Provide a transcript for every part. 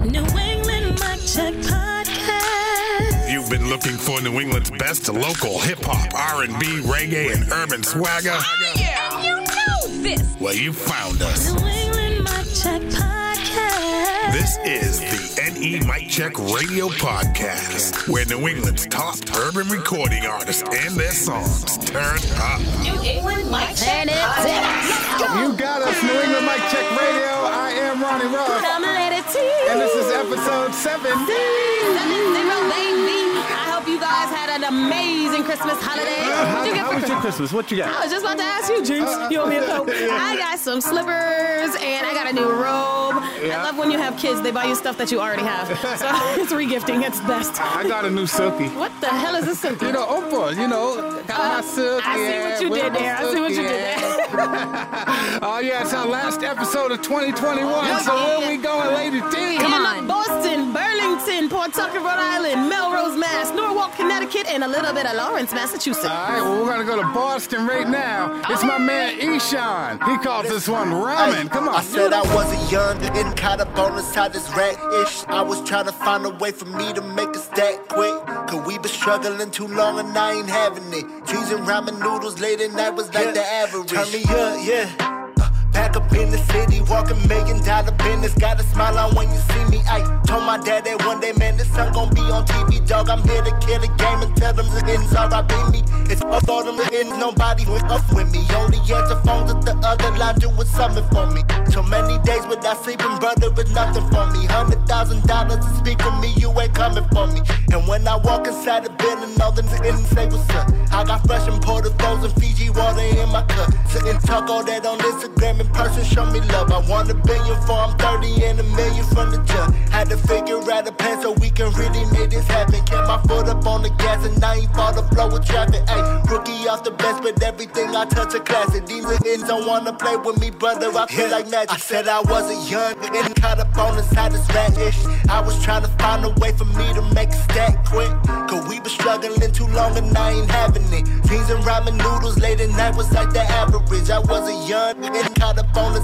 New England Mic Check Podcast. You've been looking for New England's best local hip hop, R&B, reggae, and urban swagger. Oh, Yeah, you know this. Well, you found us. New England Mic Check Podcast. This is the NE Mic Check Radio Podcast, where New England's top urban recording artists and their songs turn up. New England Mic Check Podcast. You got us, New England Mic Check Radio. I am Ronnie Ruff, I'm Lady T. and this is episode 70. Seven guys had an amazing Christmas holiday. How, you get how was your Christmas? What you got? I was just about to ask you, Jinx. You want me to go? I got some slippers and I got a new robe. I love when you have kids, they buy you stuff that you already have. So it's regifting, it's best. I got a new silky. What the hell is this? Silky? You know, Oprah, you know, uh, got my silky. I see what you did there. I see what you did there. Oh, yeah, it's our last episode of 2021. So where we going, Lady T? Come on. Boston, Burlington, Pawtucket, Rhode Island, Melrose, Mass, Norwalk, Connecticut, and a little bit of Lawrence, Massachusetts. All right, well, we're going to go to Boston right now. It's my man, Eshawn. He calls this one ramen. Come on. I said I wasn't young and caught up on inside this rat ish. I was trying to find a way for me to make a stack quick. Cause we been struggling too long and I ain't having it. Cheese and ramen noodles late at night was like the average. Turn me up, yeah. Back up in the city, walking million dollar business. Got a smile on when you see me. I told my dad that one day, man, this son gon' be on TV, dog. I'm here to kill the game and tell them the ends beat me. It's up all them ends, nobody went up with me. Only answer phones at the other line doing something for me. So many days without sleeping, brother, it's nothing for me. Hundred thousand dollars to speak for me, you ain't coming for me. And when I walk inside the building, all them ends say what's up. I got fresh imported frozen Fiji water in my cup. Sitting talk all that on Instagram in person, show me love. I want a billion for I'm 30 and a million from the jump. Had to figure out a plan so we can really make this happen. Kept my foot up on the gas and I ain't fall the flow with traffic. Ay, rookie off the bench, but everything I touch a classic. These ends don't wanna play with me, brother. I feel like magic. I said I wasn't young and caught up on the side of rat ish. I was trying to find a way for me to make a stack quick. Cause we been struggling too long and I ain't having it. Beans and ramen noodles late at night was like the average. I wasn't young and caught up on the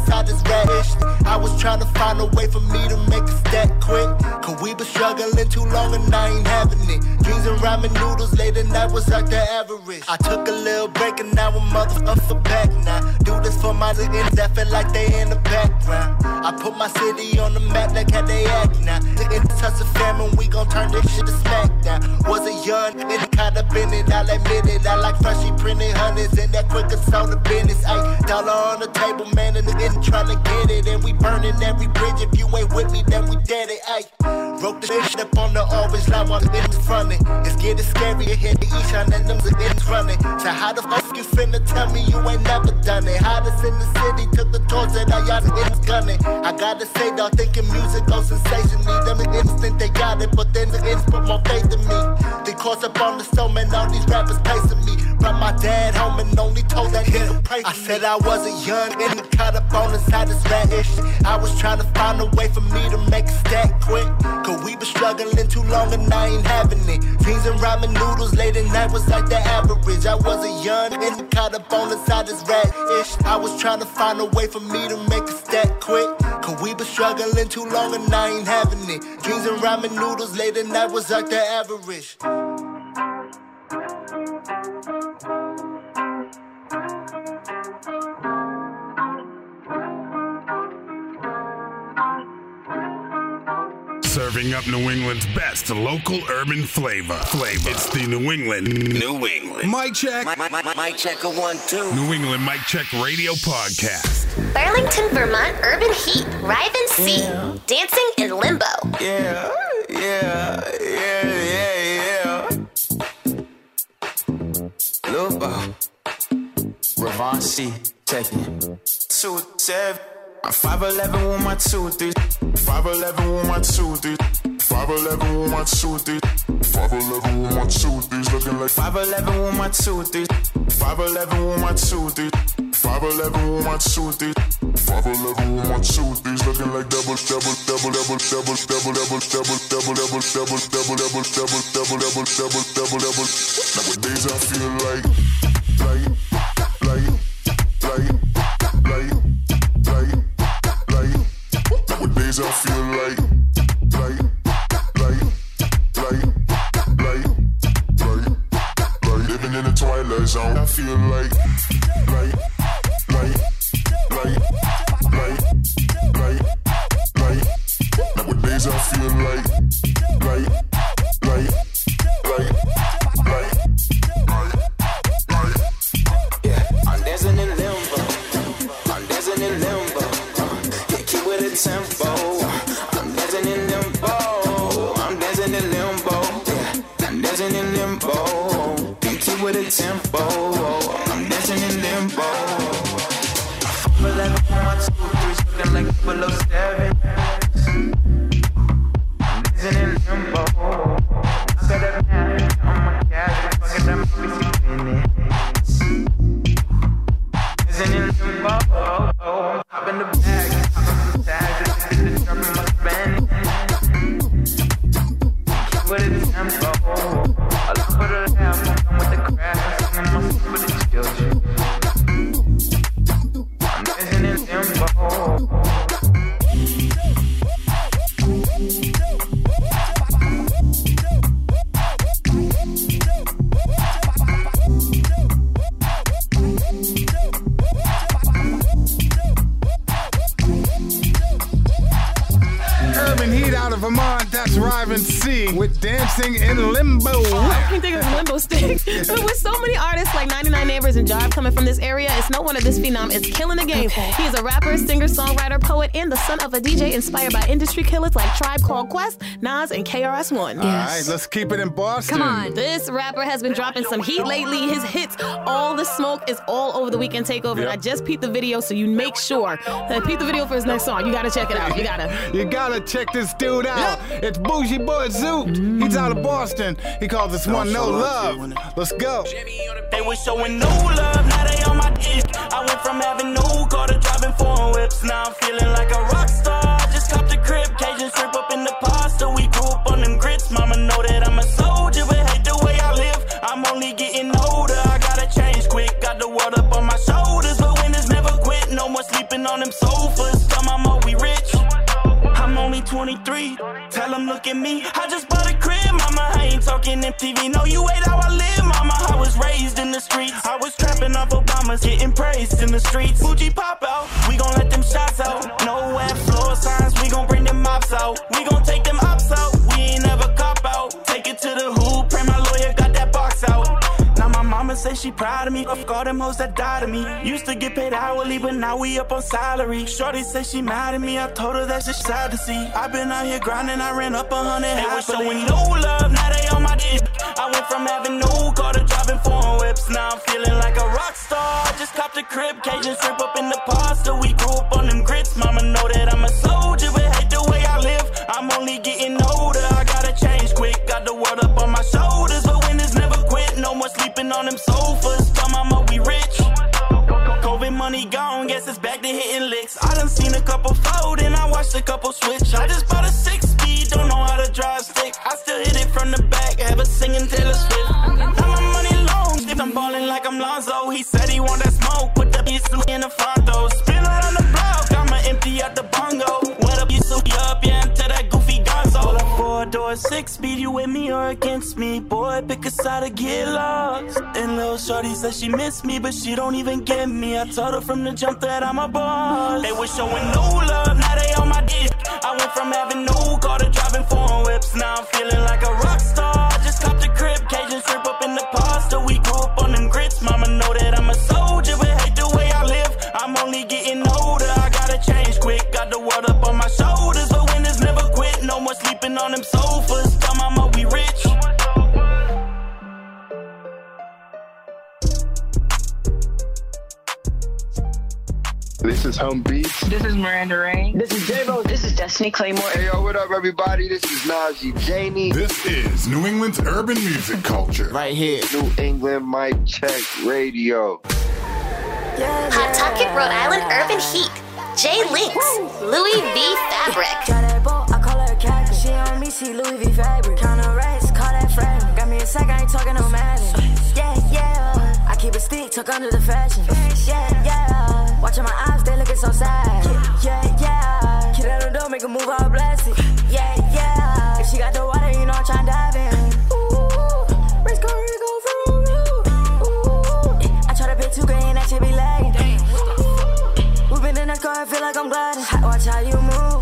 ish. I was trying to find a way for me to make a stack quick. Cause we been struggling too long and I ain't having it. Dreams and ramen noodles late at night was like the average. I took a little break and now I'm motherfucker back now. Do this for my niggas that feel like they in the background. I put my city on the map like how they act now. In touch of famine, we gon' turn this shit to smack now. Was a young and caught up in it, I'll admit it. I like freshly printed hundreds and that quicker soda business. Ayy, dollar on the table, man, and the end to get it. And we burning every bridge. If you ain't with me, then we dead it. Ayy, wrote the shit up on the orange line while the end's fronting. It's getting it hit the Eshawn and them the running. So how the fuck you finna tell me you ain't never done it? Hottest in the city, took the torch that I y'all ends gunning. I gotta say, dog, thinking music go sensationally. Them ends they got it, but then the ends put more faith in me. They cross up on the stone, man, all these rappers pacing me. Brought my dad home and only told that could pray I said I wasn't young and caught up on the side of rat ish. I was trying to find a way for me to make a stack quick. Cause we been struggling too long and I ain't having it. Beans and ramen noodles late at night was like the average. I wasn't young and caught up on the side of rat ish. I was trying to find a way for me to make a stack quick. Cause we been struggling too long and I ain't having it. Beans and ramen noodles late at night was like the average. Serving up New England's best local urban flavor. Flavor. It's the New England. New England. Mic check. My check a one, two. New England Mic Check Radio Podcast. Burlington, Vermont Urban Heat, Riven C, Dancing in Limbo. Yeah, yeah, yeah, yeah, yeah. Lupo. Ravon C, Tekken. Two, seven. I'm 5'11 with my two, three. 5'11 with my two, three. 5'11 with my two, three. 5'11 with my two, threes. Looking like 5'11 with my two, three. 5'11 with my two, three. 5'11 with my two, three. 5'11 with my two, threes. Looking like double, double, double, double, double, double, double, double, double, double, double, double, double, double, double, double, double, double, double. Nowadays I feel like, like, like, days I feel like, like, like, like, like, like, like living in the twilight zone. I feel like, like, like, like, like, like, like. I feel like. Keep is killing the game. He is a rapper, singer, songwriter, poet, and the son of a DJ inspired by industry killers like Tribe Called Quest, Nas, and KRS-One. All right, let's keep it in Boston. Come on. This rapper has been dropping some heat lately. His hits, All the Smoke, is all over the weekend takeover. And I just peeped the video, so you make sure that peep the video for his next song. You gotta check it out. You gotta. You gotta check this dude out. It's Bougie Boy Zoot. Mm. He's out of Boston. He calls this one No Love. Let's go. They was showing no love, now they on my dick. I went from having no car to driving foreign whips. Now I'm feeling like a rock star. I just copped a crib, Cajun strip up in the pasta. We grew up on them grits. Mama know that I'm a soldier, but hate the way I live. I'm only getting older, I gotta change quick. Got the world up on my shoulders, but winners never quit. No more sleeping on them sofas. Tell mama we rich. I'm only 23. Tell them look at me. I just bought a talking MTV. No, you ain't how I live, mama. I was raised in the streets. I was trapping off Obama's, getting praised in the streets. Fuji pop out. We gon' let them shots out. No floor signs. We gon' bring them mops out. We gon' take Now say she proud of me. Fuck all them hoes that died of me. Used to get paid hourly, but now we up on salary. Shorty say she mad at me. I told her that's just sad to see. i been out here grinding. I ran up a hundred They was showing no love. Now they on my dick. I went from having no car to driving foreign whips. Now I'm feeling like a rock star. I just copped a crib, Cajun shrimp up in the pasta. We grew up on them grits. Mama know that I'm a soldier, but hate the way I live. I'm only getting older. I gotta change quick. Got the world up on my shoulders, but quit. Sleeping on them sofas. Tell mama we rich. COVID money gone, guess it's back to hitting licks. I done seen a couple fold and I watched a couple switch. I just bought a six speed, don't know how to drive stick. I still hit it from the back, have a singing Taylor Swift. Now my money long, if I'm ballin' like I'm Lonzo. He said he want that smoke, put the beat in the front four six speed, you with me or against me? Boy, pick a side or get lost. And little shorty said she miss me, but she don't even get me. I told her from the jump that I'm a boss. They was showing no love, now they on my dick. I went from having no car to driving foreign whips. Now I'm feeling like a rock star. I just copped a crib, Cajun shrimp up in the pasta. We sofas. Tell mama we rich. This is Home Beats. This is Miranda Rain. This is J-Bo. This is Destiny Claymore. Hey, yo, what up, everybody? This is Najee Janie. This is New England's urban music culture. Right here. New England Mic Check Radio. Hot Topic Rhode Island Urban Heat. J Links. Louis V Fabric. She on me, see Louis V fabric. Counter racks, call that frame. Got me a sack, I ain't talking no Madden. Yeah, yeah. I keep a stick, tuck under the fashion. Yeah, yeah. Watching my eyes, they looking so sad. Yeah, yeah. Kid out the door, make a move, I'll blast it. Yeah, yeah. If she got the water, you know I'm tryna dive in. Ooh, race car, go from Ooh, I try to pay two grand, that shit be lagging. We been in that car, I feel like I'm gliding. Watch how you move.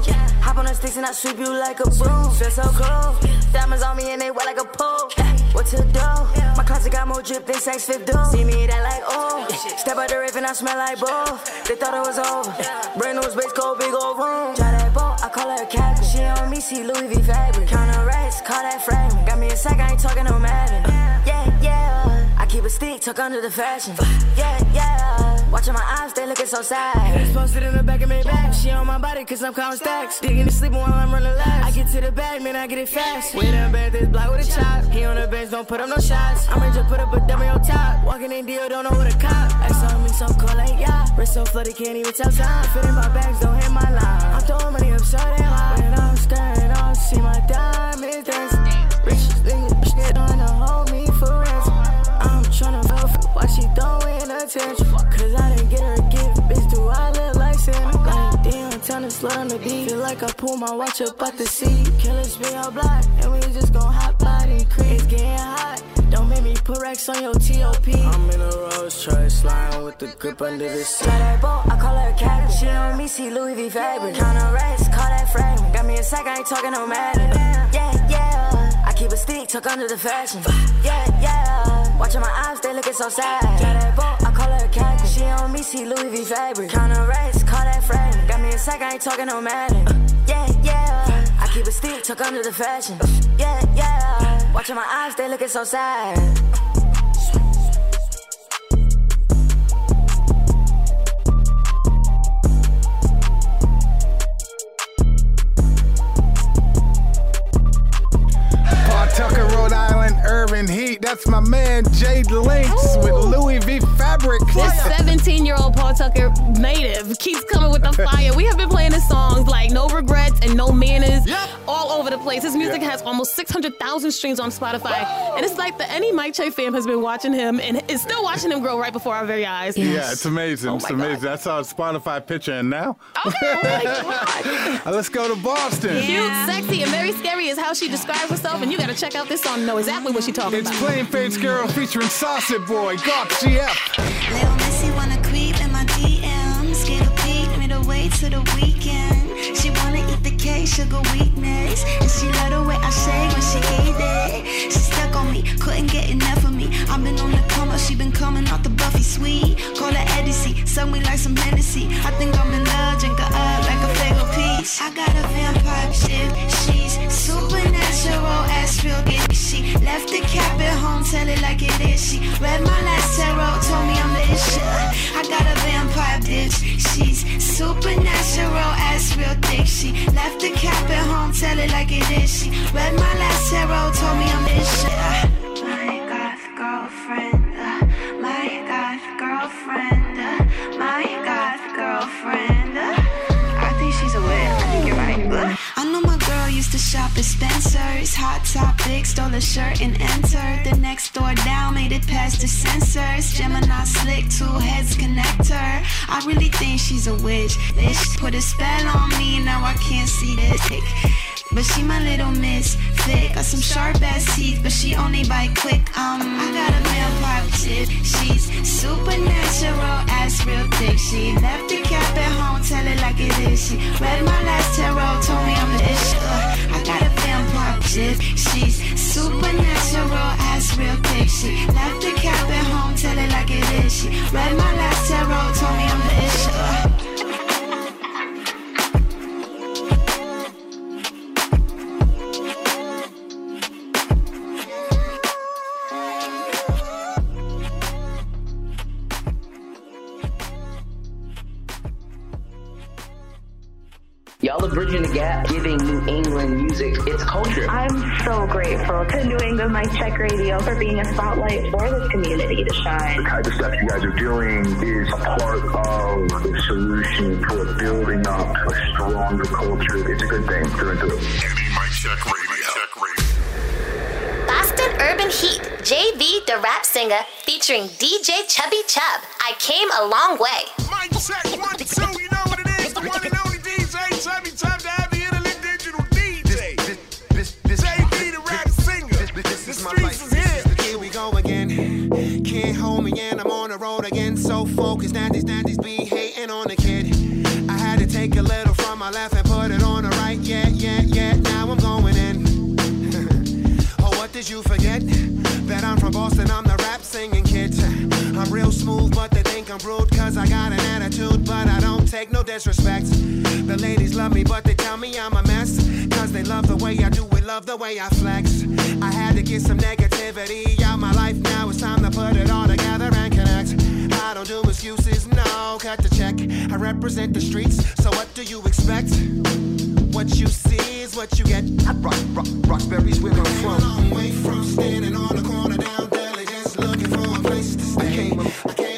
Hop on the sticks and I sweep you like a broom. Feel so cool. Diamonds on me and they wet like a pool. What to do? My closet got more drip than sex fit do. See me that like oh. Step out the rave and I smell like both. They thought it was over. Brand new space cold, big old room. Try that boat, I call her a captain. She on me, see Louis V fabric. Count her racks, call that fragment. Got me a sack, I ain't talking no Madden. Yeah, yeah. I keep a stick, tuck under the fashion. Yeah, yeah. Watching my eyes, they looking so sad. It's posted in the back of my back. She on my body, cause I'm counting stacks. Digging and sleeping while I'm running laps. I get to the bag, man, I get it fast. With a bed, this block with a chop. He on the bench, don't put up no shots. I'm ready to just put up a dummy on top. Walking in deal, don't know who the cop. X on me, so cold like yeah. Wrist so flooded, can't even tell time. Fit in my bags, don't hit my line. I'm throwing money up so high. When I'm scaring like I pull my watch up out the seat. Killers be on block, and we just gon' hop body creep. It's getting hot. Don't make me put racks on your TOP. I'm in a Rolls Royce, sliding with the grip under the seat. Try that boat, I call her a captain. She on me, see Louis V fabric. Count her racks, call that fragment. Got me a sack, I ain't talking no Madden. Yeah, yeah. I keep a stick, tuck under the fashion. Yeah, yeah. Watching my eyes, they looking so sad. Try that boat, I call her a captain. She on me, see Louis V fabric. Count her racks, call that fragment. Got me a sack, I ain't talking no Madden. Uh, yeah, yeah. I keep a stick, tuck under the fashion. Uh, yeah, yeah. Watching my eyes, they looking so sad. That's my man Jade Links with Louis V Fabric. This 17 year old Pawtucket native keeps coming with the fire. We have been playing his songs like No Regrets and No Manners all over the place. His music has almost 600,000 streams on Spotify. And it's like the NE Mic Check fam has been watching him and is still watching him grow right before our very eyes. Yeah, it's amazing. Oh it's my amazing. That's our Spotify picture. And now, Uh, let's go to Boston. Cute, sexy, and very scary is how she describes herself, and you gotta check out this song to know exactly what she's talking It's about. Plain Face Girl featuring Saucy Boy. Little Missy wanna creep in my DMs. Get a peek, her way to the weekend. She wanna eat the cake, sugar weakness. And she way I when she it. She stuck on me, couldn't get enough of me. I've been on the come up, she been coming the Buffy. Call her Eddie C, sung me like some Hennessy. I think I'm in love, drink her up like a Fago I got a vampire chick, she's supernatural, as real get She left the cap at home, tell it like it is. She read my last tarot, told me I'm the issue. I got a vampire bitch, she's supernatural, as real thick. She left the cap at home, tell it like it is. She read my last tarot, told me I'm the issue. My goth girlfriend, uh, my goth girlfriend, uh, my goth girlfriend. uh. I know my girl used to shop at Spencer's. Hot topic, stole a shirt and entered. The next door down made it past the sensors. Gemini slick, two heads connector. I really think she's a witch. Bitch put a spell on me, now I can't see this. But she my little miss misfit. Got some sharp ass teeth, but she only bite quick. Um, I got a vampire tip. She's supernatural, ass real thick. She left the cap at home, tell it like it is. She read my last tarot, told me I'm the issue. Uh, I got a vampire tip. She's supernatural, ass real thick. She left the cap at home, tell it like it is. She read my last tarot, told me I'm the issue. Uh, New music its culture. I'm so grateful to New England Mic Check Radio for being a spotlight for this community to shine. The type of stuff you guys are doing is a part of the solution for building up a stronger culture. It's a good thing through and through. Boston Urban Heat, JV the rap singer featuring DJ Chubby Chub. I came a long way. Mic check, one, two, take no disrespect. The ladies love me, but they tell me I'm a mess. Cause they love the way I do it, love the way I flex. I had to get some negativity out my life. Now it's time to put it all together and connect. I don't do excuses, no, cut the check. I represent the streets, so what do you expect? What you see is what you get. I Rock, rock, Roxbury's where I'm from. A long way from standing on the corner down Deli, just looking for a place to stay. I came, I came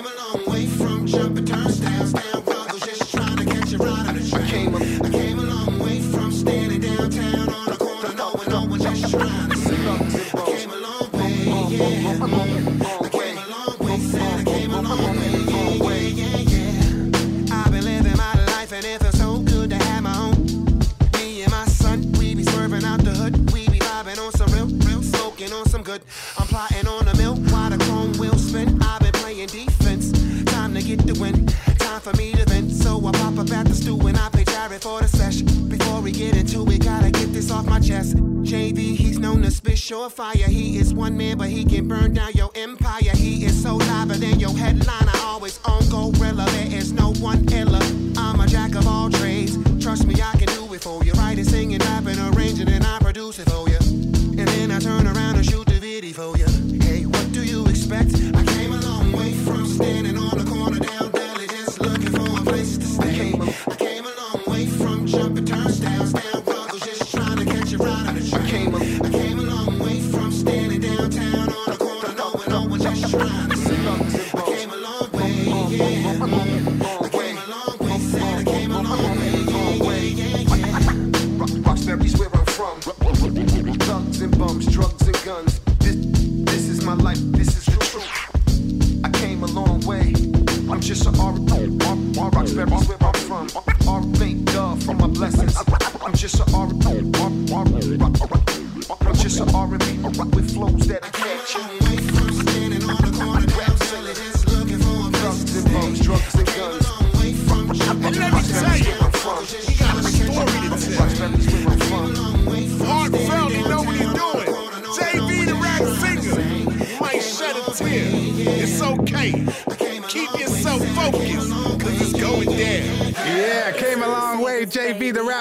JV, he's known to spit surefire. He is one man, but he can burn down your empire. He is so liver than your headliner. Always on gorilla. There is no one iller. I'm a jack of all trades. Trust me, I can do it for you. Writing, singing, rapping, arranging, and I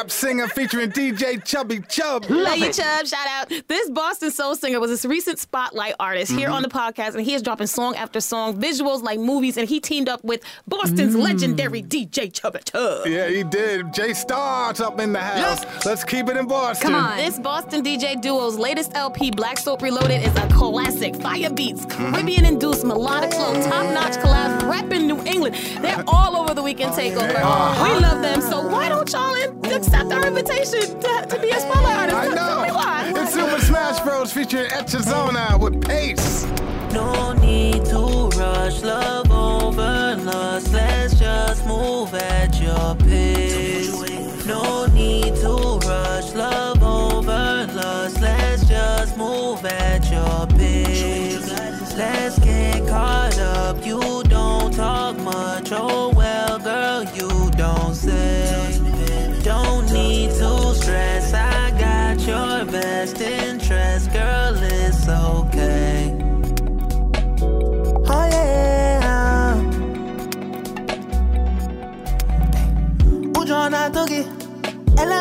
Rap singer, featuring DJ Chubby Chub. Love you, Chubb. Shout out. This Boston soul singer was this recent spotlight artist here Mm-hmm. on the podcast, and he is dropping song after song, visuals like movies, and he teamed up with Boston's Mm. legendary DJ Chubby Chubb. Yeah, he did. J Star's up in the house. Let's keep it in Boston. Come on. This Boston DJ duo's latest LP, Black Soap Reloaded, is a classic. Fire beats, Caribbean induced melodic flow, top notch collabs, rap in New England. They're all over the weekend takeover. We love them, so why don't y'all in- accept our invitation to, to be a spotlight artist? I Tell me know. why. It's Super Smash Bros. featuring Etchazona with Pace. No need to rush, love over lust. Let's just move at your pace. No need to rush, love over lust. Let's just move at your pace. Let's get caught up. You don't talk much. Oh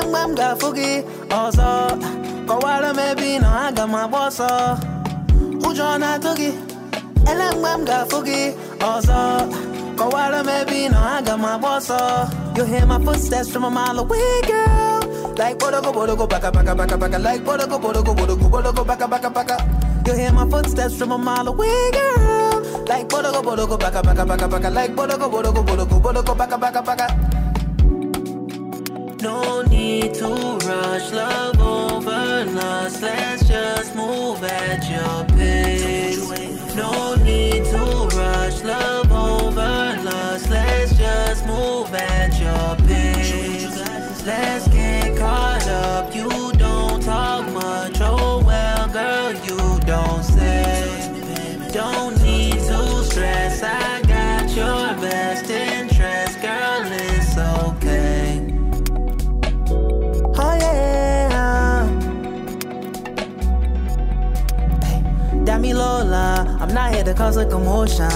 elengwem gafugi. Also, kowala maybe no aga my boss. Ujona togi, elengwem gafugi. Also, kowala maybe no aga my boss. You hear my footsteps from a mile away, girl. Like bodogo bodogo baka baka baka baka. Like bodogo bodogo bodogo bodogo baka baka baka. You hear my footsteps from a mile away, girl. Like bodogo bodogo baka baka baka baka. Like bodogo bodogo bodogo bodogo baka baka baka. No need to rush, love over lust. Let's just move at your pace. No need to rush, love over lust. Let's just move at your pace. Let's I'm not here to cause a commotion.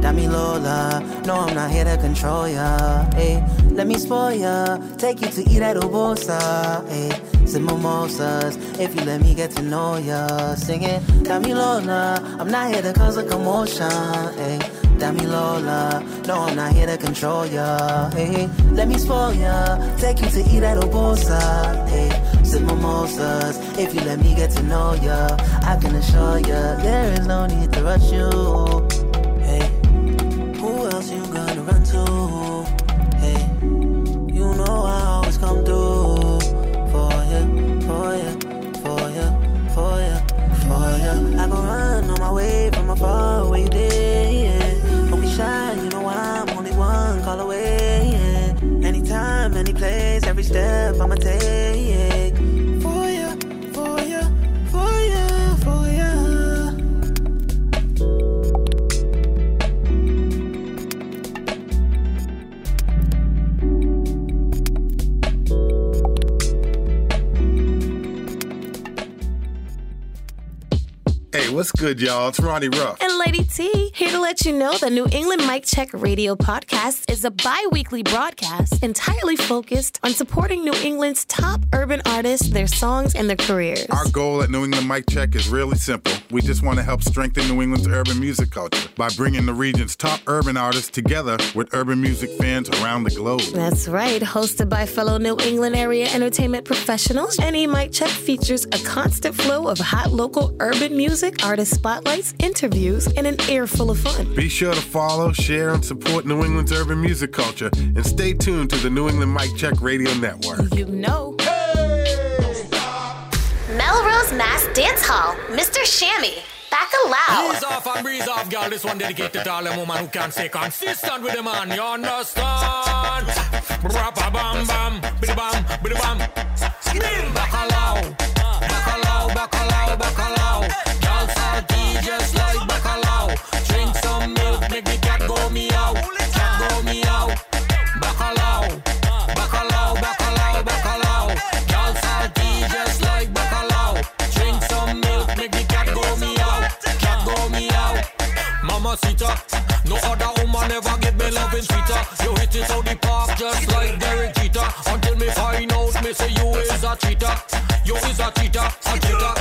Dami Lola, no, I'm not here to control ya. Hey, let me spoil ya, take you to eat at Obosa. Hey, some mimosas, if you let me get to know ya. Singing, Dami Lola, I'm not here to cause a commotion. Hey, Dami Lola, no, I'm not here to control ya. Hey, let me spoil ya, take you to eat at Obosa. Hey, mimosas, if you let me get to know ya. I can assure ya, there is no need to rush you. Hey, who else you gonna run to? Hey, you know I always come through for ya, for ya, for ya, for ya, for ya. I go run on my way from afar where you did. Yeah. Don't be shy, you know I'm only one call away. Yeah. Anytime, any place, every step I'ma take. What's good, y'all? It's Ronnie Ruff. And Lady T, here to let you know the New England Mic Check Radio podcast is a bi weekly broadcast entirely focused on supporting New England's top urban artists, their songs, and their careers. Our goal at New England Mic Check is really simple. We just want to help strengthen New England's urban music culture by bringing the region's top urban artists together with urban music fans around the globe. That's right, hosted by fellow New England area entertainment professionals. NE Mic Check features a constant flow of hot local urban music, artist spotlights, interviews, and an air full of fun. Be sure to follow, share, and support New England's urban music culture, and stay tuned to the New England Mic Check Radio Network. You know. Melrose Mass Dance Hall, Mr. Shammy, Bacalao. Breeze off and breeze off, girl. This one dedicated to all them woman who can stay consistent with the man. You understand? Rappa bam bam, biddy bam, biddy bam. Spin No other woman ever give me loving sweeter. You hit it out the park just like Derek Jeter. Until me find out, me say you is a cheater. You is a cheater, a cheater.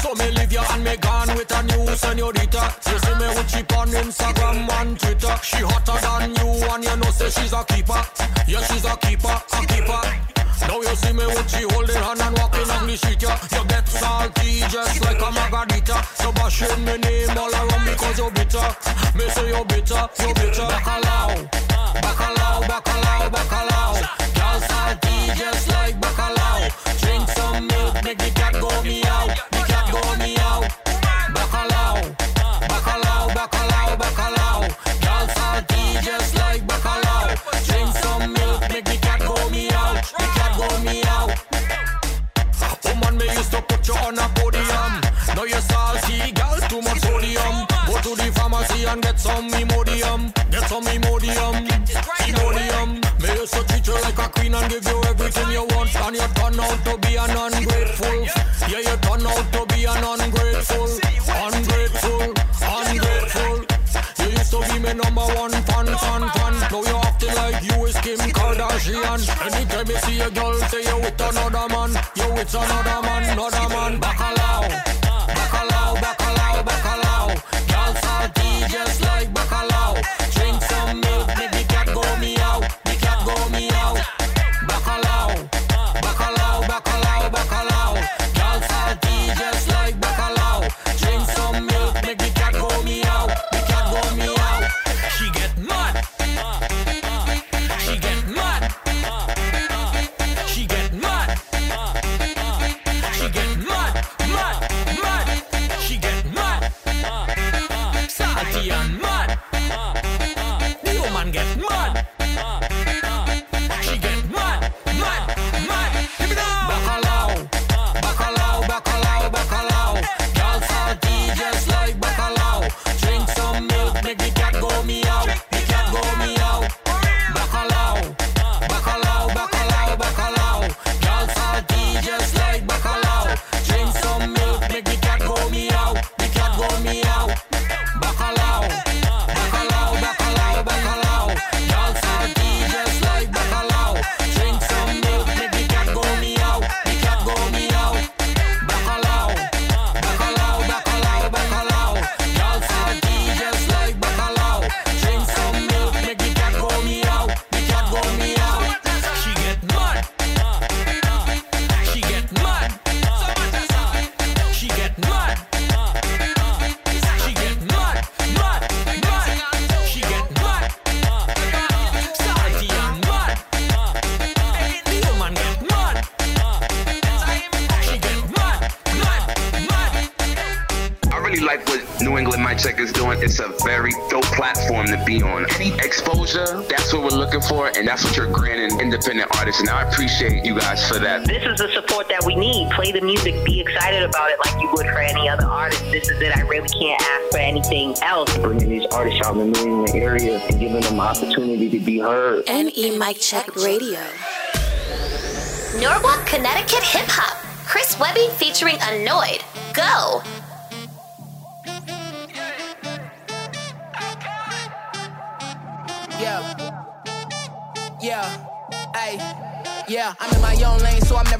So me leave you and me gone with a new senorita. You see me with chip on Instagram and Twitter. She hotter than you and you know say she's a keeper. Yeah, she's a keeper, a keeper. Now you see me with she holding hand and walking on the street, yeah. You get salty just like a margarita. So bashing me name all around because you're bitter. Me say you're bitter, you're bitter. Bacalao, bacalao, bacalao, bacalao. And get some Imodium. Get some Imodium. Imodium. Me used to treat you like a queen and give you everything you want. And you turn out to be an ungrateful. Yeah, you turn out to be an ungrateful. Ungrateful. Ungrateful. You used to be my number one fan, fan, fan. Now you acting like you is Kim Kardashian. Anytime you see a girl, say you with another man. You with another man, another man. Bacalao, you guys for that. This is the support that we need. Play the music, be excited about it like you would for any other artist. This is it. I really can't ask for anything else. Bringing these artists out in the New England area and giving them an opportunity to be heard. NE Mic Check Radio. Norwalk, Connecticut Hip Hop. Chris Webby featuring Annoyed. Go!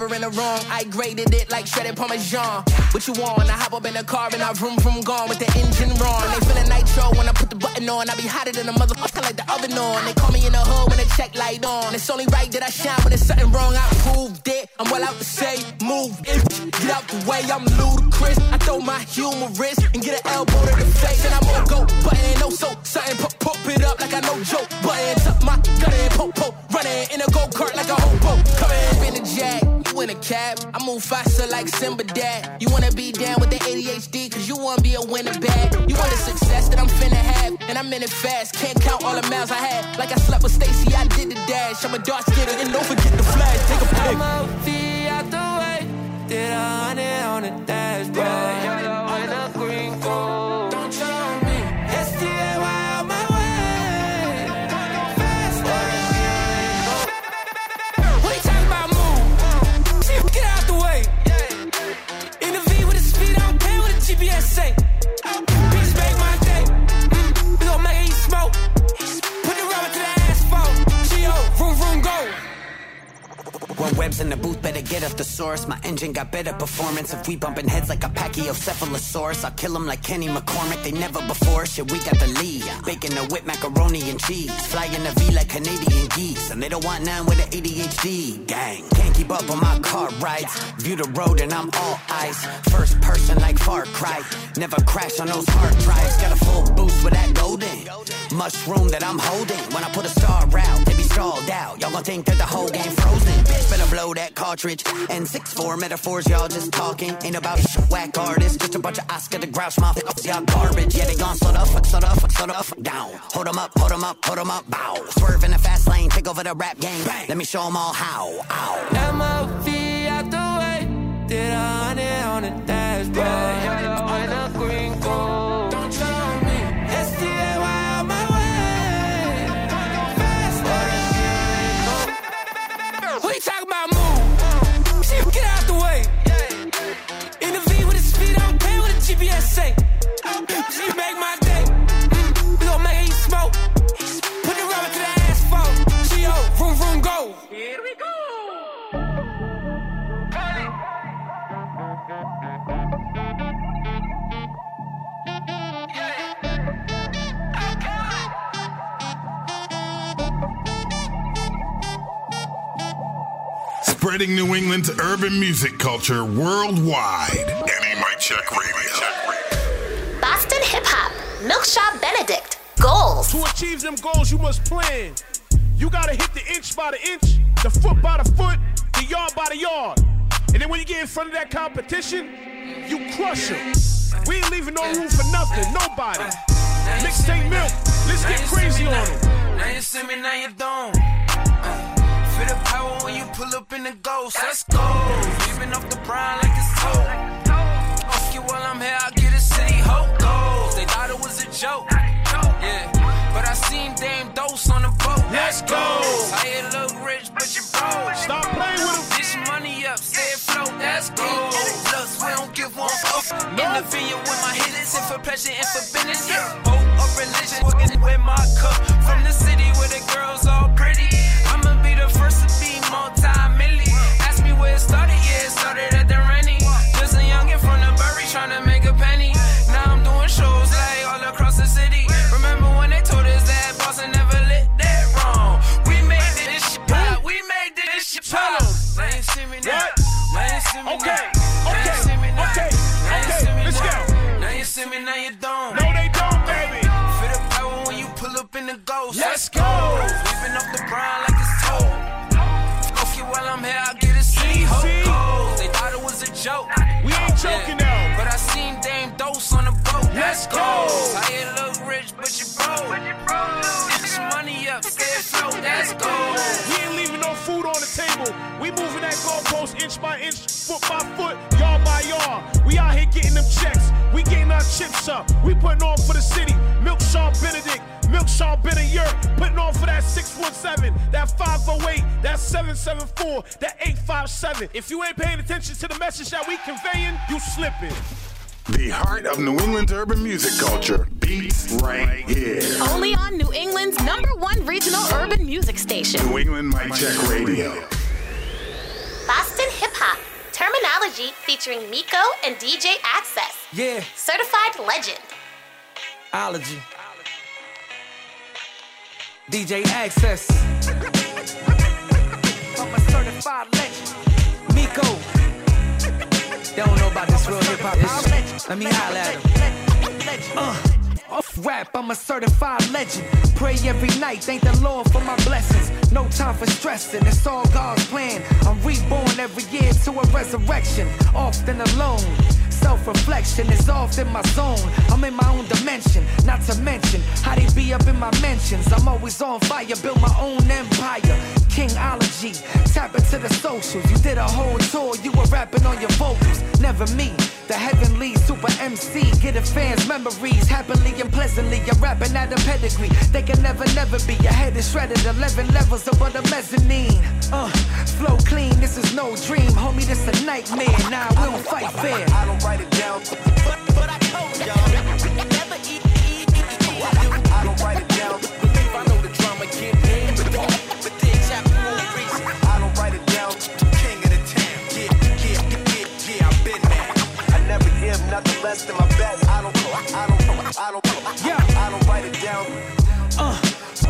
Never in the wrong. I graded it like shredded Parmesan. What you want? I hop up in the car and I vroom vroom gone with the engine wrong. They feeling nitro when I put the button on. I be hotter than a motherfucker like the oven on. They call me in the hood when the check light on. It's only right that I shine when there's something wrong. I proved it. I'm well out to say, move it. Get out the way, I'm ludicrous. I throw my humorous and get an elbow to the face. And I'm on go, button no so. Something pop, pop it up like I know joke. Button tuck my gun and poke poke. Running in a go kart like a hobo. Coming in you in a. I move faster like Simba dad. You wanna be down with the ADHD, cause you wanna be a winner bag. You want the success that I'm finna have, and I'm in it fast. Can't count all the miles I had. Like I slept with Stacy, I did the dash. I'm a dark skater, and don't forget the flash. Take a pic. Be out the way. Did a hundred on the dashboard. In the booth, better get up the source. My engine got better performance. If we bumping heads like a pachycephalosaurus, I'll kill them like Kenny McCormick. They never before. Shit, we got the lead. Baking the whip, macaroni and cheese. Flying the V like Canadian geese. And they don't want none with the ADHD. Gang, can't keep up on my car rides. View the road and I'm all eyes. First person like Far Cry. Never crash on those hard drives. Got a full boost with that golden mushroom that I'm holding. When I put a star out, they be stalled out. Y'all gon' think that the whole game frozen. Bitch, better blow that cartridge. And six four metaphors, y'all just talking. Ain't about shit, whack artists. Just a bunch of Oscar the Grouch mouth. Y'all garbage. Yeah, they gon' slow the fuck, slow the fuck, slow the fuck down. Hold 'em up, hold 'em up, hold 'em up, bow. Swerve in the fast lane, take over the rap game. Let me show 'em all how. Ow. MOV out the way. Did a hundred on the dashboard. Yellow and a green Spreading New England's urban music culture worldwide. NE Mic Check Radio. Boston Hip Hop. Milkshaw Benedict. Goals. To achieve them goals, you must plan. You gotta hit the inch by the inch, the foot by the foot, the yard by the yard. And then when you get in front of that competition, you crush them. We ain't leaving no room for nothing, nobody. Mixtape milk, let's get crazy on them. Now you see me, now you don't. Feel the power when you pull up in the ghost. Let's go. Leaving off the brine like it's told. Ask you while I'm here, I'll get a city hope goes. They thought it was a joke. Yeah. But I seen Dame Dose on the boat. Let's go. How you look rich, but you broke. Stop playing with him. Dish money up, stay afloat. Let's go. Looks, we don't give one fuck. In the vineyard with my hitters, and for pleasure and for business. Yeah. Oh, hope of religion, working with my cup. From the city where the girls all pretty. First to be multi-million. Ask me where it started, yeah, it started We ain't leaving no food on the table. We moving that goalpost inch by inch, foot by foot, yard by yard. We out here getting them checks. We getting our chips up. We putting on for the city. Milk Sean Benedict. Milk Sean Benayer, putting on for that 617, that 508, that 774, that 857. If you ain't paying attention to the message that we conveying, you slipping. The heart of New England's urban music culture beats right here. Only on New England's number one regional urban music station. New England Mic Check Radio. Boston Hip Hop. Terminology featuring Miko and DJ Access. Yeah, Certified legend. ology. DJ Access. I'm a certified legend. Miko. They don't know about this real hip hop. It's- Let me holler at 'em. Uh, off rap, I'm a certified legend. Pray every night, thank the Lord for my blessings. No time for stressing, it's all God's plan. I'm reborn every year to a resurrection, often alone. Self reflection is often my zone. I'm in my own dimension, not to mention how they be up in my mentions. I'm always on fire, build my own empire. Kingology, tap into the socials. You did a whole tour, you were rapping on your vocals. Never me, the heavenly super MC. Get a fans' memories happily and pleasantly. You're rapping at a pedigree. They can never, never be. Your head is shredded, 11 levels above the mezzanine. Uh, flow clean, this is no dream. Homie, this a nightmare. Nah, we don't fight fair. I don't write it down, but, but I told y'all. Nothing less than my best. I don't, I don't, I don't, Yeah. I don't write it down. Uh,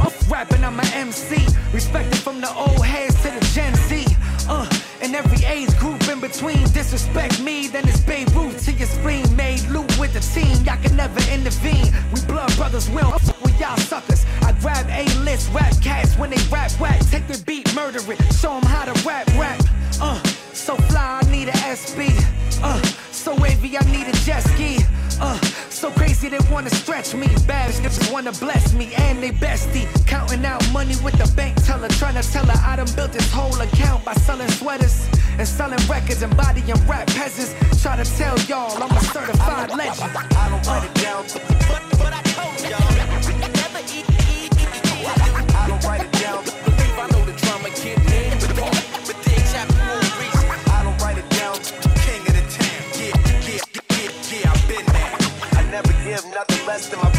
off rapping, I'm an MC. Respected from the old heads to the Gen Z. Uh, in every age group in between. Disrespect me, then it's Beirut to your spleen. Made loot with the team, y'all can never intervene. We blood brothers, we don't fuck with y'all suckers. I grab A-list rap cats when they rap whack. Take the beat, murder it, show 'em how to rap rap. Uh, so fly, I need a SB. Uh, so wavy, I need a jet ski. Uh, so crazy they wanna stretch me. Bad bitches wanna bless me and they bestie. Counting out money with the bank teller. Trying to tell her I done built this whole account by selling sweaters and selling records and bodying rap peasants. Try to tell y'all I'm a certified legend. I don't it down, but, but I told y'all. Give nothing less than my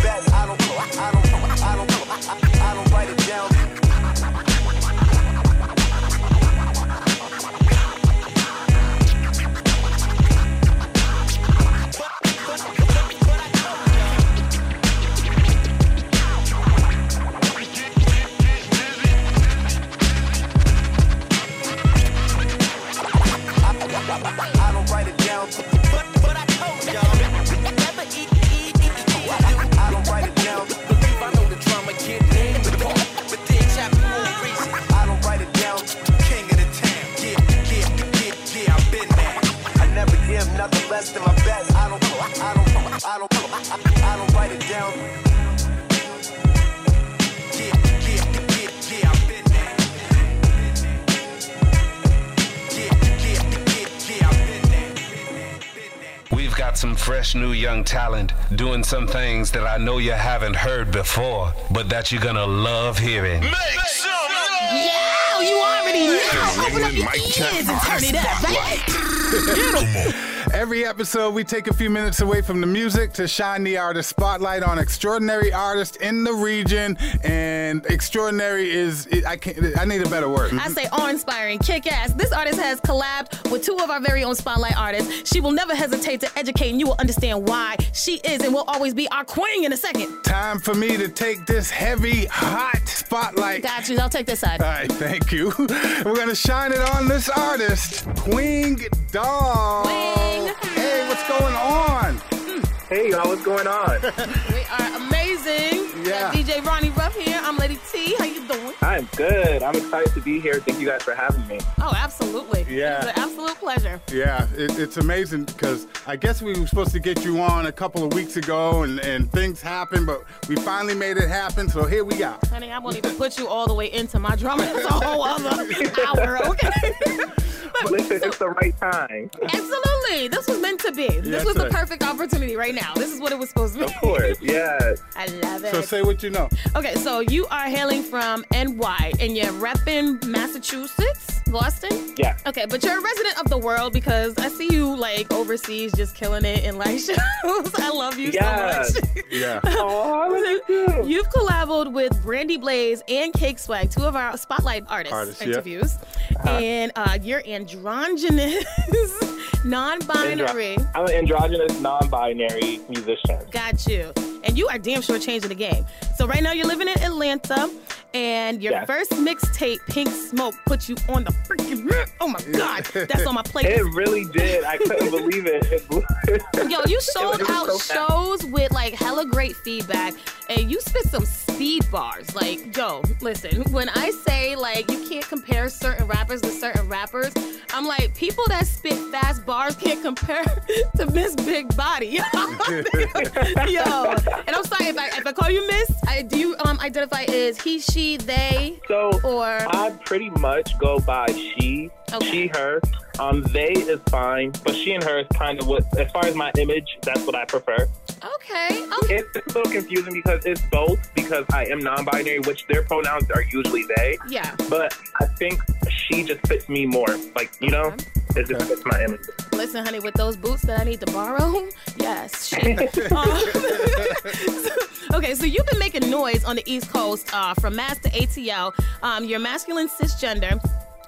got some fresh new young talent doing some things that I know you haven't heard before, but that you're gonna love hearing. Make some Yeah, you already know. Open up your ears and turn it up, right? Every episode, we take a few minutes away from the music to shine the artist spotlight on extraordinary artists in the region. And extraordinary is, I can't, I need a better word. I say awe-inspiring, kick-ass. This artist has collabed with two of our very own spotlight artists. She will never hesitate to educate, and you will understand why she is and will always be our queen in a second. Time for me to take this heavy, hot spotlight. Got you. I'll take this side. All right, thank you. We're gonna shine it on this artist, Queen Doll. Queen. Hey, what's going on? Hey, y'all, what's going on? We are amazing. Yeah. DJ Ronnie Ruff here. I'm Lady T. How you doing? I'm good. I'm excited to be here. Thank you guys for having me. Oh, absolutely. Yeah. It's an absolute pleasure. Yeah, it, it's amazing because I guess we were supposed to get you on a couple of weeks ago and, and things happened, but we finally made it happen. So here we are. Honey, I won't even put you all the way into my drama. That's a whole other hour, okay? Listen, it's the right time. Absolutely. This was meant to be. This Yes, was the perfect opportunity right now. This is what it was supposed to be. Of course, yes. I love it. So say what you know. Okay, so you are hailing from NY and you're repping Massachusetts, Boston? Yeah. Okay, but you're a resident of the world because I see you like overseas just killing it in live shows. I love you Yes. so much. Yeah. Oh, You've collabed with Brandy Blaze and Cake Swag, two of our spotlight artists Artists, yeah. interviews. And uh, you're androgynous, non-binary. Andro- I'm an androgynous, non-binary musician. Got you. And you are damn sure changing the game. So right now you're living in Atlanta, and your Yes. first mixtape, Pink Smoke, put you on the freaking. Oh my God, that's on my playlist. It really did. I couldn't believe it. It Yo, you sold out so shows with like hella great feedback, and you spit some speed bars. Like, yo, listen, when I say like you can't compare certain rappers to certain rappers, I'm like people that spit fast bars can't compare to Miss Big Body. yo, and I'm sorry if I if I call you Miss, I do you um identify as he, she, they, So or I pretty much go by she, she, her. Um, they is fine, but she and her is kind of what, as far as my image, that's what I prefer. Okay, It's, it's a little confusing because it's both because I am non-binary, which their pronouns are usually they. yeah. But I think she just fits me more. Like you know, it just fits my image. Listen, honey, with those boots that I need to borrow, yes. Um, okay, so you've been making noise on the East Coast uh, from Mass to ATL. Um, you're masculine cisgender.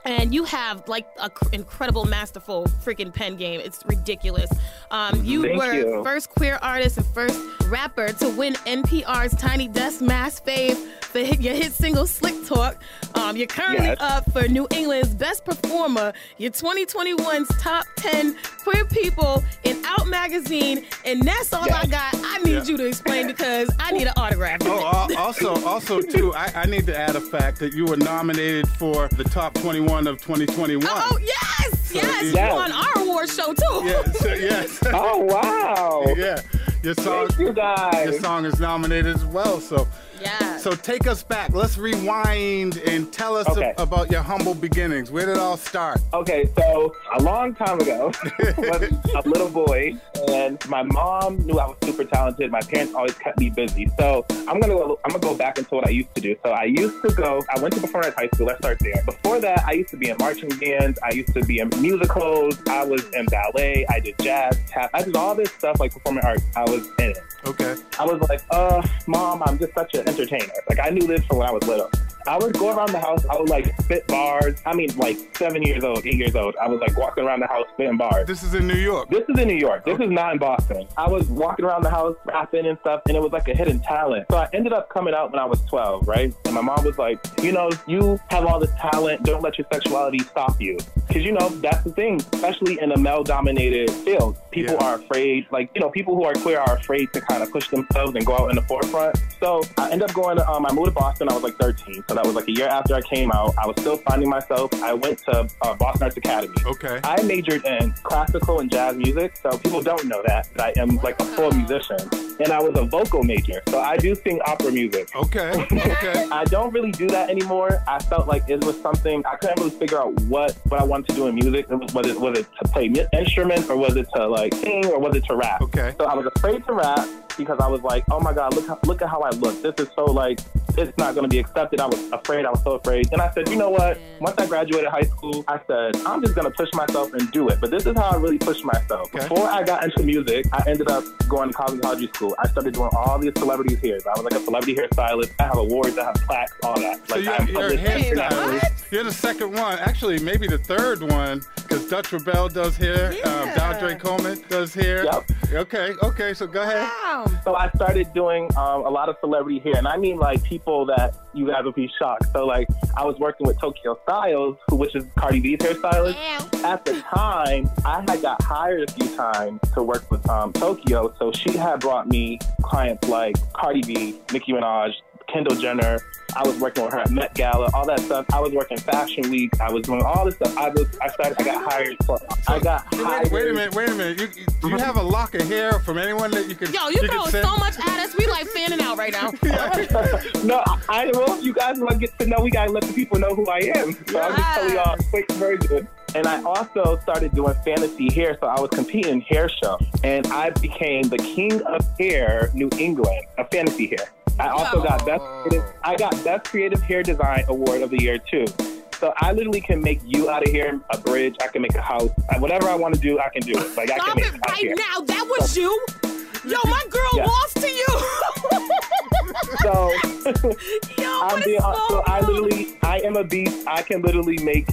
And you have like an incredible, masterful freaking pen game. It's ridiculous. Um, you Thank were you. first queer artist and first rapper to win NPR's Tiny Desk Mass Fave for hit, your hit single "Slick Talk." Um, you're currently Yes. up for New England's Best Performer. You're 2021's top 10 queer people in Out Magazine, and that's all I got. I need Yeah. you to explain because I need an autograph. Oh, also, also too, I, I need to add a fact that you were nominated for the top 21 of 2021. Oh yes, yes, you- you on our award show too. Yeah, so, yes. Oh wow! Yeah, your song. Thank you guys. Your song is nominated as well. So. Yeah. So take us back. Let's rewind and tell us Okay. a- about your humble beginnings. Where did it all start? Okay, so a long time ago, I was a little boy, and my mom knew I was super talented. My parents always kept me busy, so I'm gonna go. I'm gonna go back into what I used to do. So I used to go. I went to performing arts high school. Let's start there. Before that, I used to be in marching bands. I used to be in musicals. I was in ballet. I did jazz, tap. I did all this stuff like performing arts. I was in it. Okay. I was like, uh, mom, I'm just such an entertainer. Like I knew this from when I was little. I would go around the house. I would like spit bars. I mean, like seven years old, eight years old. I was like walking around the house spitting bars. This is in New York. This is in New York. This is not in Boston. I was walking around the house rapping and stuff, and it was like a hidden talent. So I ended up coming out when I was 12, right? And my mom was like, you know, you have all this talent. Don't let your sexuality stop you. Because, you know, that's the thing, especially in a male dominated field. People Yeah. are afraid, like, you know, people who are queer are afraid to kind of push themselves and go out in the forefront. So I ended up going, um, I moved to Boston. I was like 13. So that was like a year after I came out. I was still finding myself. I went to uh, Boston Arts Academy. Okay. I majored in classical and jazz music, so people don't know that, that I am like a full musician. And I was a vocal major, so I do sing opera music. Okay. Okay. I don't really do that anymore. I felt like it was something I couldn't really figure out what what I wanted to do in music. It was, was it was it to play instruments or was it to like sing or was it to rap? Okay. So I was afraid to rap because I was like, oh my god, look how, look at how I look. This is so like it's not going to be accepted. I was afraid. I was so afraid. And I said, you know what? Once I graduated high school, I said I'm just going to push myself and do it. But this is how I really pushed myself. Before I got into music, I ended up going to cosmetology school. I started doing all these celebrities here. I was like a celebrity hairstylist. I have awards. I have plaques, all that. So Like you're, I'm you're a published internationally. hairstylist. You're the second one. Actually, maybe the third one, because Dutch Rebel does hair. Um, Daldre Coleman does hair. Yep. Okay, okay, so go ahead. Wow. So I started doing um, a lot of celebrity hair, and I mean like people that you guys will be shocked. So like I was working with Tokyo Stylez, who which is Cardi B's hairstylist. At the time, I had got hired a few times to work with um, Tokyo, so she had brought me clients like Cardi B, Nicki Minaj, Kendall Jenner. I was working with her at Met Gala, all that stuff. I was working Fashion Week. I was doing all this stuff. I was, I started, I got hired for, I got hired. Wait, wait a minute, wait a minute. You, do you uh-huh. have a lock of hair from anyone that you can? Yo, you can throwing send? so much at us. We like fanning out right now. no, I well, you guys want to get to know, we gotta let the people know who I am. So I'll just tell y'all a quick version. And I also started doing fantasy hair, so I was competing in hair show, and I became the king of hair, New England, of fantasy hair. I also got best. Creative, I got best creative hair design award of the year too. So I literally can make you out of here a bridge. I can make a house. I- Whatever I want to do, I can do it. Like I can make it right here. now. That was you. Yo, my girl Yeah. lost to you. So Yo, I'm being, so I literally, I am a beast. I can literally make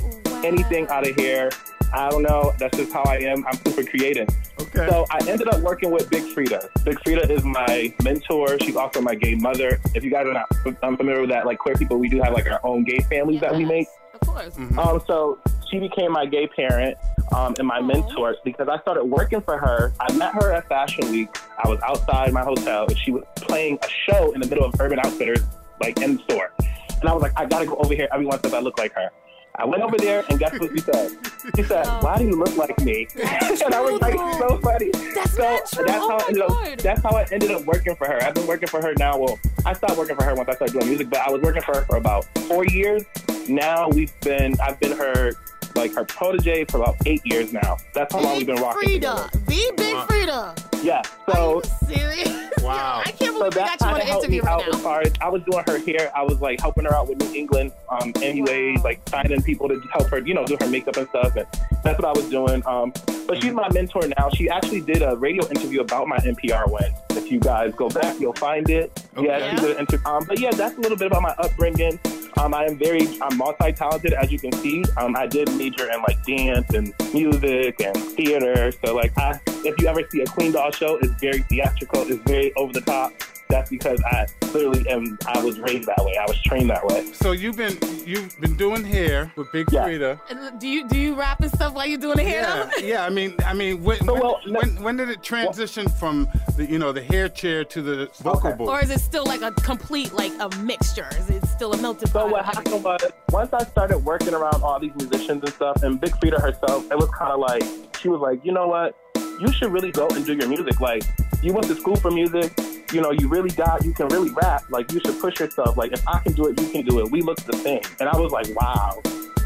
anything out of here. I don't know. That's just how I am. I'm super creative. Okay. So I ended up working with Big Freedia. Big Freedia is my mentor. She's also my gay mother. If you guys are not unfamiliar with that, like queer people, we do have like our own gay families that we make. Of course. Um, so she became my gay parent um, and my mentor because I started working for her. I met her at Fashion Week. I was outside my hotel and she was playing a show in the middle of Urban Outfitters, like in the store. And I was like, I gotta go over here every once in I look like her. I went over there and guess what she said? She said, oh. "Why do you look like me?" and I was like, "So funny." That's so that's Oh how I my ended God. up. That's how I ended up working for her. I've been working for her now. Well, I stopped working for her once I started doing music, but I was working for her for about four years. Now we've been. I've been her like her protege for about eight years now. That's how long we've been rocking. Freedia, the big Wow. Freedia. Yeah. So Serious? Wow. I can't so believe we got you on kind an of helped me interview out right as far as I was doing her hair. I was like helping her out with New England um, MUAs, like finding people to help her, you know, do her makeup and stuff. And that's what I was doing. Um, but she's my mentor now. She actually did a radio interview about my NPR win. If you guys go back, you'll find it. Okay. Yeah, she did an interview. Um, but yeah, that's a little bit about my upbringing. Um, I am very, I'm multi-talented, as you can see. Um, I did major in like dance and music and theater. So like, I, if you ever see a Queen Doll show, it's very theatrical. It's very over the top. That's because I clearly am. I was raised that way. I was trained that way. So you've been you've been doing hair with Big Freedia. And Do you do you rap and stuff while you're doing the hair? Yeah, yeah. I mean, I mean, when, when, when, when did it transition from the you know the hair chair to the vocal booth? Or is it still like a complete like a mixture? Is it still a melted pot? So what happened was once I started working around all these musicians and stuff, and Big Freedia herself, it was kind of like she was like, you know what, you should really go and do your music. Like you went to school for music, you know, you really got, you can really rap. Like you should push yourself. Like if I can do it, you can do it. We look the same. And I was like, wow.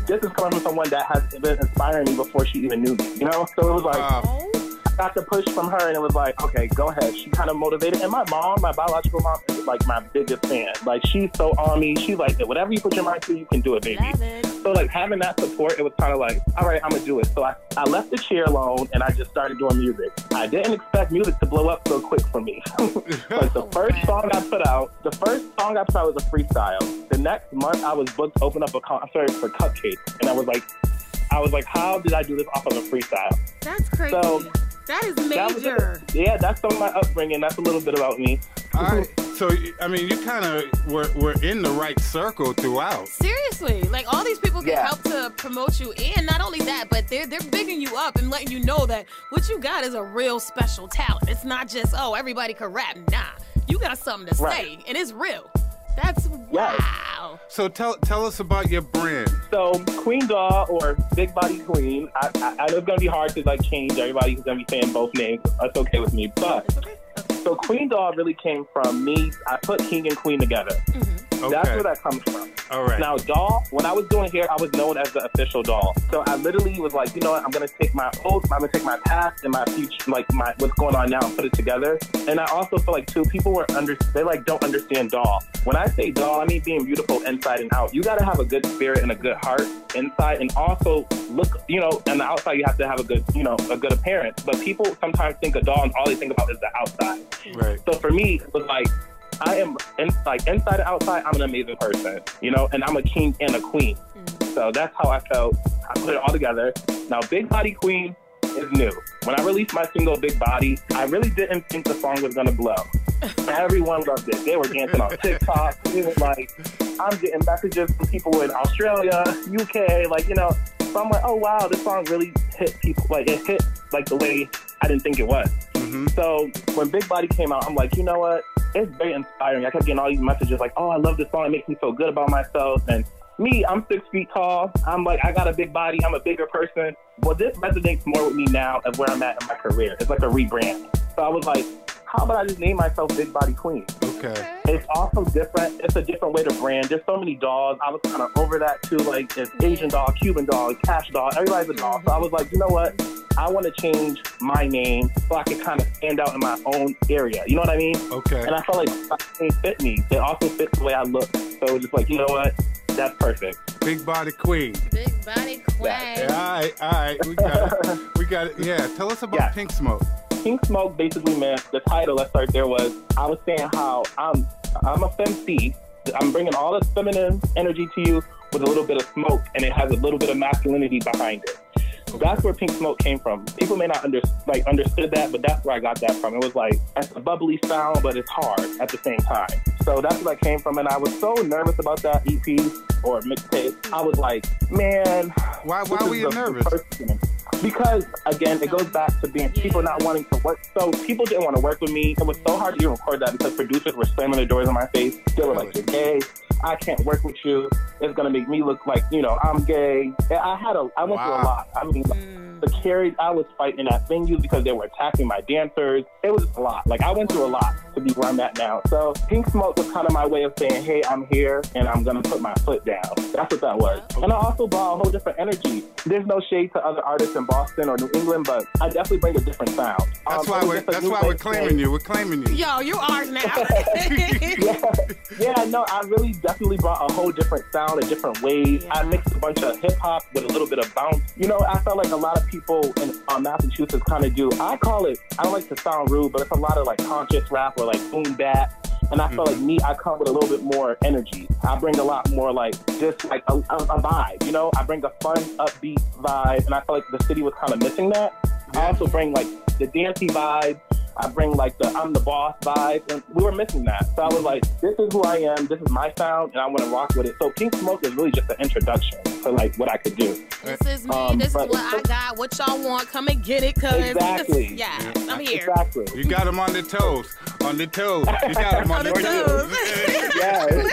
This is coming from someone that has been inspiring me before she even knew me, you know? So it was like, got the push from her, and it was like, okay, go ahead. She kind of motivated. And my mom, my biological mom, is like my biggest fan. Like she's so on me. She's like, whatever you put your mind to, you can do it, baby. So like having that support, it was kind of like, all right, I'm gonna do it. So I, I left the chair alone, and I just started doing music. I didn't expect music to blow up so quick for me. like the first song I put out, the first song I put out was a freestyle. The next month, I was booked to open up a concert for CupcakKe, and I was like, I was like, how did I do this off of a freestyle? That's crazy. So that is that was major. Yeah, that's from my upbringing. That's a little bit about me. All right. So I mean, you kind of were were in the right circle throughout. Seriously, like all these people can Yeah. help to promote you, and not only that, but they're they're bigging you up and letting you know that what you got is a real special talent. It's not just oh everybody can rap. Nah, you got something to Right. say, and it's real. That's wow. So tell tell us about your brand. So Queen Doll or Big Body Queen, I, I, I know it's gonna be hard to like change. Everybody's gonna be saying both names. That's okay with me. But so Queen Doll really came from me. I put King and Queen together. That's Okay. where that comes from. All right. Now, doll, when I was doing hair, I was known as the official doll. So I literally was like, you know what, I'm gonna take my old, I'm gonna take my past and my future, like my what's going on now, and put it together. And I also feel like too, people were under, they like don't understand doll. When I say doll, I mean being beautiful inside and out. You gotta have a good spirit and a good heart inside, and also look, you know, on the outside you have to have a good, you know, a good appearance. But people sometimes think a doll and all they think about is the outside. Right. So for me, it was like I am in, like inside and outside. I'm an amazing person, you know, and I'm a king and a queen. Mm. So that's how I felt. I put it all together. Now, Big Body Queen is new. When I released my single Big Body, I really didn't think the song was gonna blow. Everyone loved it. They were dancing on TikTok. It was like, I'm getting messages from people in Australia, UK, like, you know. So I'm like, oh wow, this song really hit people. Like, it hit like the way I didn't think it was. Mm-hmm. So when Big Body came out, I'm like, you know what? It's very inspiring. I kept getting all these messages like, oh, I love this song. It makes me feel good about myself. And me, I'm six feet tall. I'm like, I got a big body. I'm a bigger person. Well, this resonates more with me now of where I'm at in my career. It's like a rebrand. So I was like, how about I just name myself Big Body Queen? Okay. It's also different. It's a different way to brand. There's so many dolls. I was kind of over that too. Like it's Asian doll, Cuban doll, Kash Doll. Everybody's a doll. So I was like, you know what? I want to change my name so I can kind of stand out in my own area. You know what I mean? Okay. And I felt like my name fit me. It also fits the way I look. So it was just like, you know what? That's perfect. Big body queen. Big body queen. Yeah, all right, all right. We got it. We got it. Yeah. Tell us about Yeah. Pink Smoke. Pink Smoke basically meant the title. Let's start there. Was I was saying how I'm I'm a femc. I'm bringing all this feminine energy to you with a little bit of smoke, and it has a little bit of masculinity behind it. That's where Pink Smoke came from. People may not under, like understood that, but that's where I got that from. It was like it's a bubbly sound, but it's hard at the same time. So that's where that came from, and I was so nervous about that EP or mixtape. I was like, man, why? Why were you nervous? Because again, it goes back to being people not wanting to work. So people didn't want to work with me. It was so hard to even record that because producers were slamming their doors in my face. They were like, "You're gay. I can't work with you. It's gonna make me look like you know I'm gay." And I had a, I went through a lot. I mean, the carries I was fighting at venues because they were attacking my dancers. It was a lot. Like I went through a lot to be where I'm at now. So Pink Smoke was kind of my way of saying, "Hey, I'm here and I'm gonna put my foot down." That's what that was. And I also brought a whole different energy. There's no shade to other artists in Boston or New England, but I definitely bring a different sound. That's Um, why we're that's why we're claiming saying- you. We're claiming you. Yo, you ours now. yeah, no, I really definitely brought a whole different sound, a different wave. I mixed a bunch of hip hop with a little bit of bounce. You know, I felt like a lot of people in uh, Massachusetts kind of do. I call it. I don't like to sound rude, but it's a lot of like conscious rap or like boom bap. And I feel like me, I come with a little bit more energy. I bring a lot more like just like a, a, a vibe. You know, I bring a fun, upbeat vibe, and I feel like the city was kind of missing that. I also bring like the dancey vibe. I bring like the I'm the boss vibe, and we were missing that. So I was like, this is who I am. This is my sound, and I want to rock with it. So Pink Smoke is really just an introduction to like what I could do. This is me. Um, this is what I got. What y'all want? Come and get it, cuz. Exactly. Yeah, I'm here. Exactly. You got them on the toes. On the toes. You got them on, On their the toes.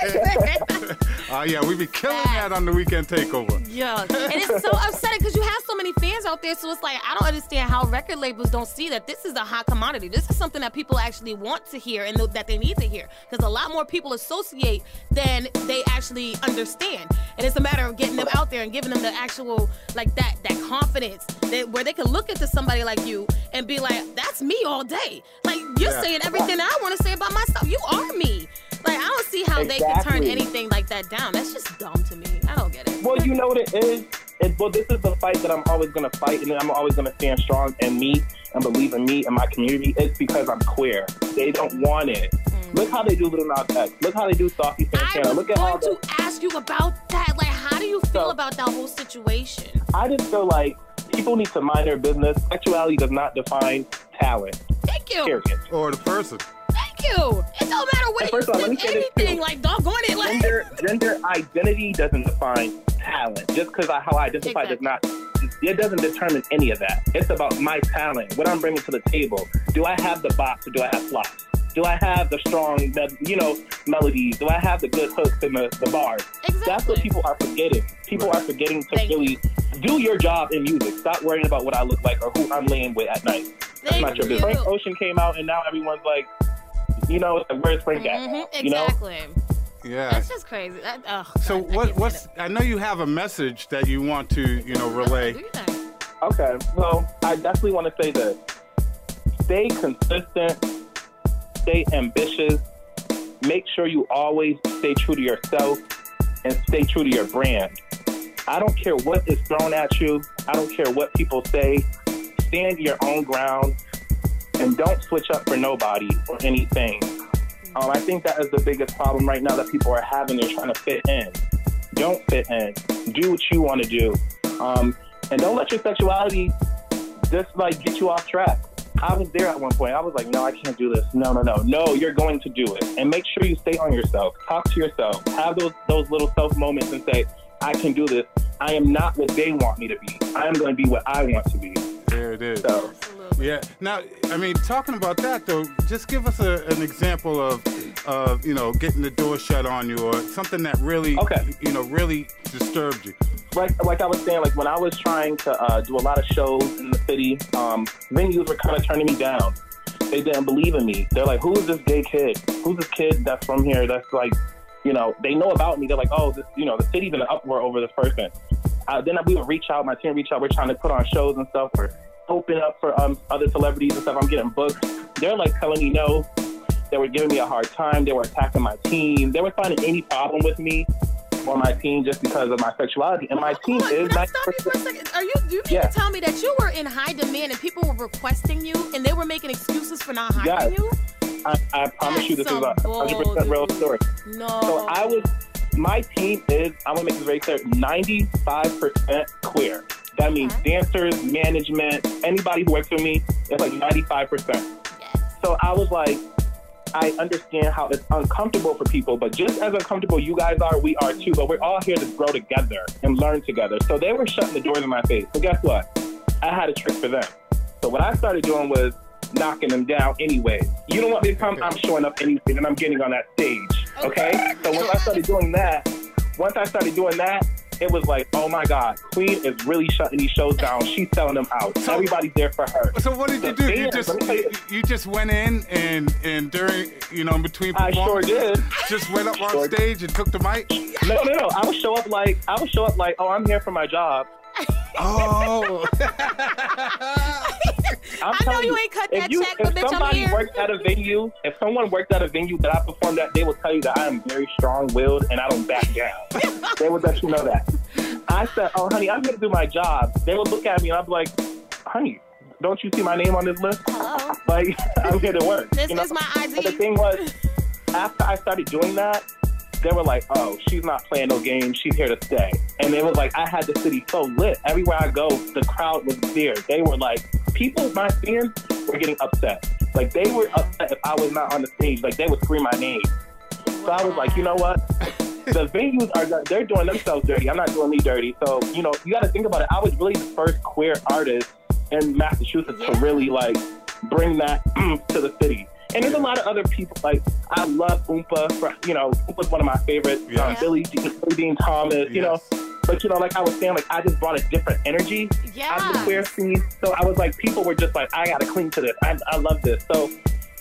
Oh yeah, we be killing that on the weekend takeover. Yeah, and it's so upsetting because you have so many fans out there. So it's like I don't understand how record labels don't see that this is a hot commodity. This is something that people actually want to hear and that they need to hear because a lot more people associate than they actually understand. And it's a matter of getting them out there and giving them the actual like that that confidence that where they can look into somebody like you and be like, "That's me all day." Like you're Yeah. saying everything I want to say about myself. You are me. Like I don't see how they can turn anything like that down. That's just dumb to me. I don't get it. Well, you know what it is? It, well, this is the fight that I'm always going to fight, and I'm always going to stand strong in me and believe in me and my community. It's because I'm queer. They don't want it. Look how they do Lil Nas X. Look how they do Saucy Santana. Look at how going to ask you about that. Like, how do you feel about that whole situation? I just feel like people need to mind their business. Sexuality does not define talent. Thank you. Period. Or the person. Thank you. It don't matter what And you first of all, let me think, say this anything. too. Like, doggone it. Like, Gender, gender identity doesn't define talent. Just because how I identify does not. It doesn't determine any of that. It's about my talent, what I'm bringing to the table. Do I have the box or do I have flops? Do I have the strong, me- you know, melodies? Do I have the good hooks and the, the bars? Exactly. That's what people are forgetting. People are forgetting to really do your job in music. Stop worrying about what I look like or who I'm laying with at night. That's Thank not your you. business. Frank Ocean came out and now everyone's like, you know, it's like, where's Frank at? Mhm, You know? exactly. Yeah. That's just crazy. That, ugh, So God, I what can't what's I know you have a message that you want to, you know, relay. Okay, well, I definitely want to say this. Stay consistent, stay ambitious, make sure you always stay true to yourself and stay true to your brand. I don't care what is thrown at you, I don't care what people say. Stand your own ground and don't switch up for nobody or anything. Um, I think that is the biggest problem right now that people are having. They're trying to fit in. Don't fit in. Do what you want to do. Um, and don't let your sexuality just like get you off track. I was there at one point. I was like, no, I can't do this. No, no, no, no. You're going to do it, and make sure you stay on yourself. Talk to yourself. Have those those little self moments and say, I can do this. I am not what they want me to be. I am going to be what I want to be. There it is. Yeah. Now, I mean, talking about that though, just give us a, an example of, of you know, getting the door shut on you or something that really, Okay. you know, really disturbed you. Like like I was saying, like when I was trying to uh, do a lot of shows in the city, um, venues were kind of turning me down. They didn't believe in me. They're like, "Who is this gay kid? Who's this kid that's from here? That's like, you know, they know about me. They're like, oh, this, you know, the city's in an uproar over this person." Uh, then we would reach out. My team reach out. We're trying to put on shows and stuff. We're open up for um, other celebrities and stuff. I'm getting booked. They're like telling me no. They were giving me a hard time. They were attacking my team. They were finding any problem with me or my team just because of my sexuality. And my team is Can I stop you for a second? Are you? Do you mean Yeah. to tell me that you were in high demand and people were requesting you and they were making excuses for not hiring Yes. you? I, I promise you, this is a 100% real story. No. So I was, my team is, I'm gonna make this very clear, 95% queer. That means dancers, management, anybody who works with me, it's like 95%. So I was like, I understand how it's uncomfortable for people, but just as uncomfortable you guys are, we are too. But we're all here to grow together and learn together. So they were shutting the doors in my face. So guess what? I had a trick for them. So what I started doing was knocking them down anyway. You don't want me to come, I'm showing up anyway, and I'm getting on that stage. Okay? So once I started doing that, once I started doing that, it was like, oh my God, Queen is really shutting these shows down. She's selling them out. So, Everybody's there for her. So what did you The do? You just let me tell you- you just went in and and during you know in between I sure performances, did. just went up on Sure stage and took the mic. No, no, no. I would show up like I would show up like, oh, I'm here for my job. Oh. I'm I know you ain't cut if that you, check, but bitch, I'm somebody here. worked at a venue, if someone worked at a venue that I performed at, they will tell you that I am very strong-willed and I don't back down. they would let you know that. I said, "Oh, honey, I'm here to do my job." They would look at me and I'd be like, "Honey, don't you see my name on this list? Like, I'm here to work." This you know? is my ID. But the thing was, after I started doing that, they were like, "Oh, she's not playing no games. She's here to stay." And it was like, I had the city so lit. Everywhere I go, the crowd was there. They were like, people, my fans were getting upset. Like they were upset if I was not on the stage. Like they would scream my name. So I was like, you know what? The venues are they're doing themselves dirty. I'm not doing me dirty. So you know, you got to think about it. I was really the first queer artist in Massachusetts to really like bring that to the city. And there's a lot of other people like I love Oompa. For, you know, Oompa's one of my favorites. Um, Billy Dean, Billy Dean Thomas. You know, but you know, like I was saying, like I just brought a different energy out of the queer scene. So I was like, people were just like, I gotta cling to this. I, I love this. So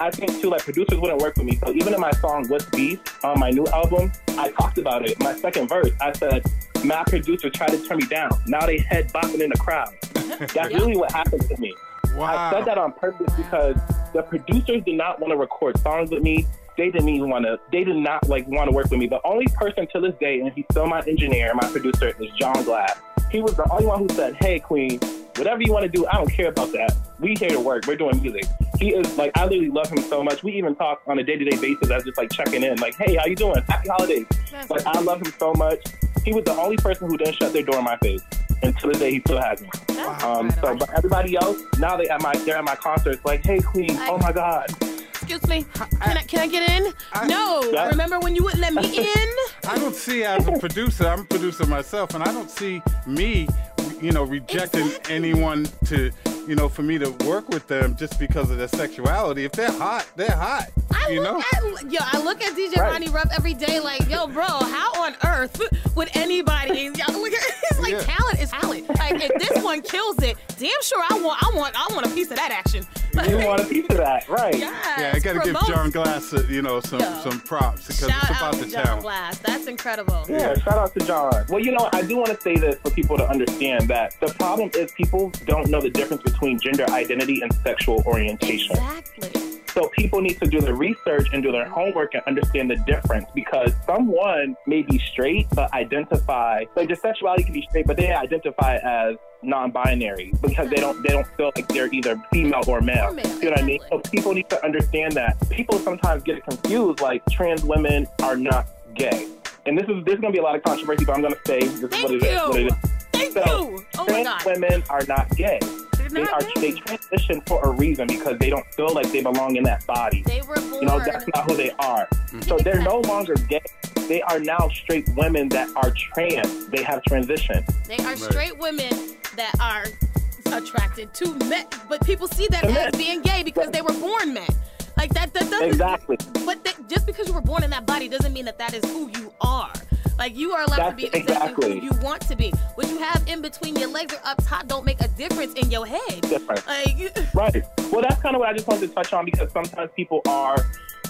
I think too, like producers wouldn't work with me. So even in my song "What's Beef" on my new album, I talked about it. My second verse, I said, "My producer tried to turn me down. Now they head bopping in the crowd." That's really what happened to me. I said that on purpose because the producers did not want to record songs with me. They didn't even want to. They did not like want to work with me. The only person to this day, and he's still my engineer, my producer, is John Glass. He was the only one who said, "Hey, Queen, whatever you want to do, I don't care about that. We here to work. We're doing music." He is like, I literally love him so much. We even talk on a day-to-day basis as just like checking in, like, "Hey, how you doing? Happy holidays." Like, I love him so much. He was the only person who didn't shut their door in my face. And to this day, he still has me. Um, so, but everybody else, now they at my they're at my concerts, like, "Hey, Queen, oh my God." Excuse me. Can I, can I get in? no. Yeah. Remember when you wouldn't let me in? I don't see as a producer, I'm a producer myself, and I don't see me, you know, rejecting anyone to, you know, for me to work with them just because of their sexuality. If they're hot, they're hot. you know? At, yo, I look at DJ Right. Ronnie Ruff every day like, yo, bro, how on earth would anybody? Y'all look at it's like Yeah. talent is talent. Like if this one kills it, damn sure I want, I want, I want a piece of that action. You want a piece of that, right? yeah, I gotta give. John Glass, uh, you know, some Yo. some props because Shout it's out about to the John talent. Glass. That's incredible. Yeah, shout out to John. Well, you know, I do want to say this for people to understand that the problem is people don't know the difference between gender identity and sexual orientation. Exactly. So people need to do their research and do their homework and understand the difference because someone may be straight but identify like their sexuality can be straight, but they identify as non-binary because they don't they don't feel like they're either female or male. You know what I mean? So people need to understand that. People sometimes get confused like trans women are not gay. And this is this is gonna be a lot of controversy, but I'm gonna say this is what it is. you. What it is. Thank So, you. Oh my trans women are not gay. They're they they transition for a reason because they don't feel like they belong in that body. They were You know, that's not who they are. Mm-hmm. So they're no longer gay. They are now straight women that are trans. They have transitioned. They are straight women that are attracted to men, but people see that To as men. being gay because they were born men. Like that, that doesn't Exactly. But that, just because you were born in that body doesn't mean that that is who you are. Like you are allowed to be exactly, who you want to be. What you have in between your legs or up top don't make a difference in your head. Like Right. Well, that's kind of what I just wanted to touch on because sometimes people are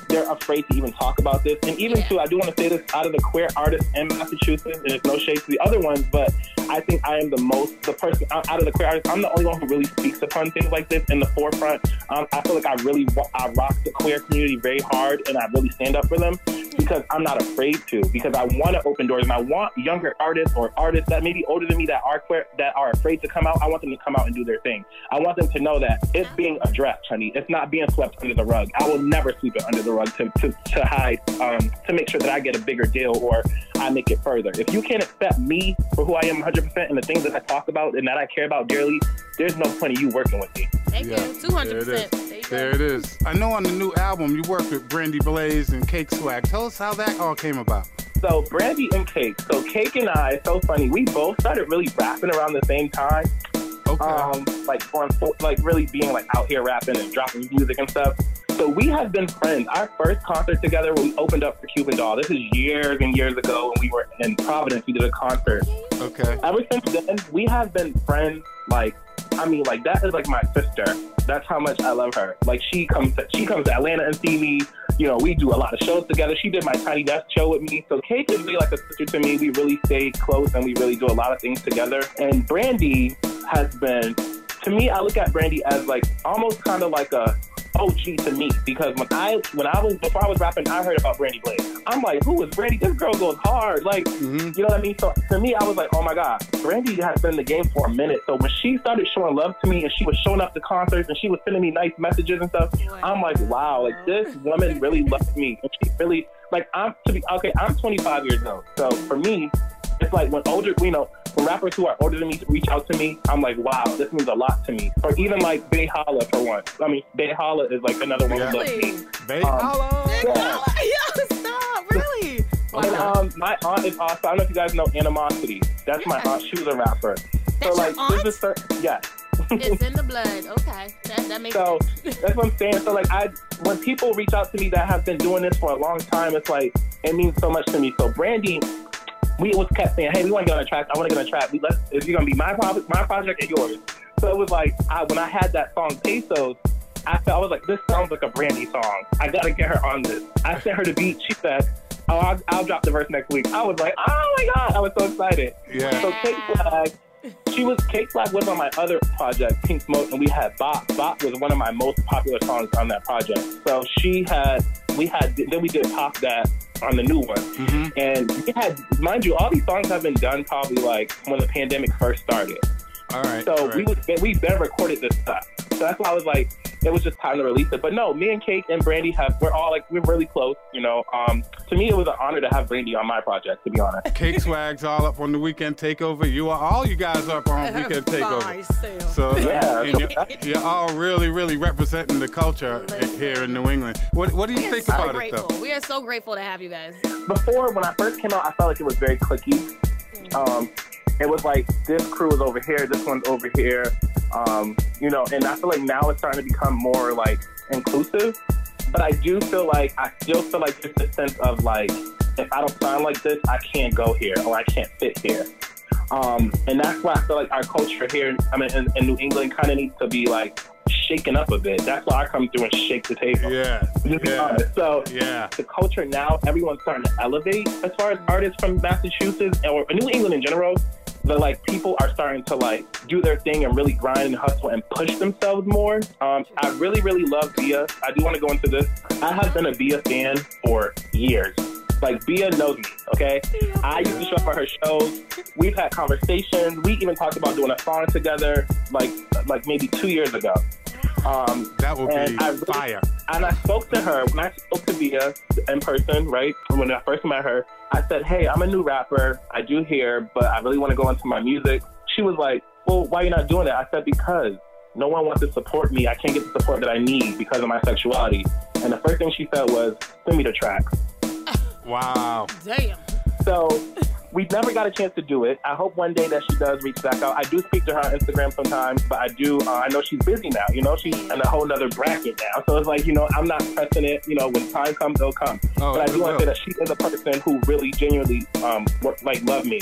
they're afraid to even talk about this. And even too, I do want to say this out of the queer artists in Massachusetts, and it's no shade to the other ones, but I think I am the most the person out out of the queer artists. I'm the only one who really speaks upon things like this in the forefront. Um, I feel like I really I rock the queer community very hard, and I really stand up for them because I'm not afraid to. Because I want to open doors, and I want younger artists or artists that may be older than me that are queer that are afraid to come out. I want them to come out and do their thing. I want them to know that it's being addressed, honey. It's not being swept under the rug. I will never sweep it under the rug to, to, to hide, um, to make sure that I get a bigger deal or I make it further. If you can't accept me for who I am 100% and the things that I talk about and that I care about dearly, there's no point in you working with me. Thank Yeah, you. Two hundred there it percent. is. There it is. I know on the new album you worked with Brandy Blaze and Cake Swag. Tell us how that all came about. So Brandy and Cake. So Cake and I, it's so funny. We both started really rapping around the same time. Um, like on, like really being like out here rapping and dropping music and stuff. So we have been friends. Our first concert together, we opened up for Cuban Doll. This is years and years ago when we were in Providence. We did a concert. Okay. Ever since then, we have been friends. Like, I mean, like that is like my sister. That's how much I love her. Like she comes, to, she comes to Atlanta and see me. You know, we do a lot of shows together. She did my Tiny Desk show with me. So Cake is really like a sister to me. We really stay close and we really do a lot of things together. And Brandy has been, to me, I look at Brandy as like almost kind of like a OG to me because when I when I was before I was rapping, I heard about Brandy Blaze. I'm like, who is Brandy? This girl goes hard. Like, mm-hmm. you know what I mean? So to me, I was like, oh my god, Brandy has been in the game for a minute. So when she started showing love to me and she was showing up to concerts and she was sending me nice messages and stuff, I'm like, wow, like this woman really loves me and she really like I'm to be okay. I'm 25 years old, so for me, it's like when older, you know, when rappers who are older than me to reach out to me, I'm like, wow, this means a lot to me. Or even like Bay Holla for one. I mean, Bay Holla is like another one who loves me. Bay Um, Holla. yeah. Yo, stop! Really? And um, my aunt is awesome. I don't know if you guys know Animosity. That's my aunt. She was a rapper. That's so like, aunt? this is her, yeah. it's in the blood. Okay, that that makes So sense. that's what I'm saying. So like, I when people reach out to me that have been doing this for a long time, it's like it means so much to me. So Brandy, we was kept saying, hey, we want to get on a track. I want to get on a track. We let's. It's gonna be my project, my project, and yours. So it was like I, when I had that song Pesos. I felt I was like, this sounds like a Brandy song. I gotta get her on this. I sent her the beat. She said, "Oh, I'll, I'll drop the verse next week." I was like, "Oh my god!" I was so excited. Yeah. So Cake Swag, she was Cake Swag was on my other project, Pink Smoke, and we had Bop. Bop was one of my most popular songs on that project. So she had, we had, then we did Pop That on the new one, Mm-hmm. and we had, mind you, all these songs have been done probably like when the pandemic first started. All right. So all right. we was we've been recorded this stuff. So that's why I was like, it was just time to release it. But no, me and Cake and Brandy have we're all like we're really close. You know, um, to me it was an honor to have Brandy on my project. To be honest. Cake Swag's all up on the weekend takeover. You are all you guys are up on weekend takeover. So Yeah. and you're, you're all really, really representing the culture here in New England. What What do you think so about grateful. it though? We are so grateful to have you guys. Before when I first came out, I felt like it was very clicky. Um, it was like this crew is over here, this one's over here. Um, you know, and I feel like now it's starting to become more like inclusive. But I do feel like I still feel like there's a sense of like if I don't sound like this, I can't go here or I can't fit here. Um, and that's why I feel like our culture here, I mean, in, in New England, kind of needs to be like shaken up a bit. That's why I come through and shake the table. Yeah, be. So yeah. the culture now, everyone's starting to elevate as far as artists from Massachusetts or New England in general. But like people are starting to like do their thing and really grind and hustle and push themselves more. Um, I really, really love Bia. I do want to go into this. I have been a Bia fan for years. Like Bia knows me, okay? I used to show up at her shows. We've had conversations. We even talked about doing a song together, like like maybe two years ago. Um, that would and be I fire. And I spoke to her when I spoke to Bia in person, right? When I first met her, I said, "Hey, I'm a new rapper. I do here, but I really want to go into my music." She was like, "Well, why are you not doing it?" I said, "Because no one wants to support me. I can't get the support that I need because of my sexuality. And the first thing she said was, send me the tracks. Wow. Damn. So we never got a chance to do it. I hope one day that she does reach back out. I do speak to her on Instagram sometimes, but I do. Uh, I know she's busy now. You know, she's in a whole nother bracket now. So it's like you know, I'm not pressing it. You know, when time comes, it'll come. Oh, but I do want to say that she is a person who really genuinely um wor- like love me,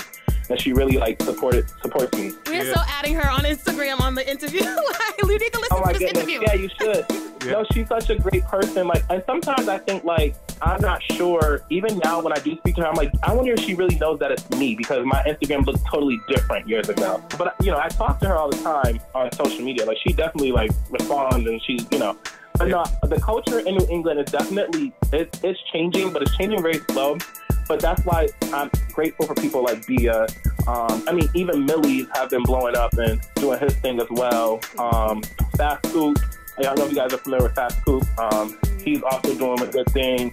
and she really like supported supports me. We're so adding her on Instagram on the interview. you need to listen Oh to this goodness! interview. Yeah, you should. No, she's such a great person. Like, and sometimes I think like I'm not sure. Even now, when I do speak to her, I'm like, I wonder if she really knows that it's me because my Instagram looked totally different years ago. But you know, I talk to her all the time on social media. Like, she definitely like responds, and she's you know. But no, the culture in New England is definitely it's, it's changing, but it's changing very slow. But that's why I'm grateful for people like Bia. Um, I mean, even Millyz have been blowing up and doing his thing as well. Um, Fast Scoop, I don't know if you guys are familiar with Fast Scoop. Um, he's also doing a good thing.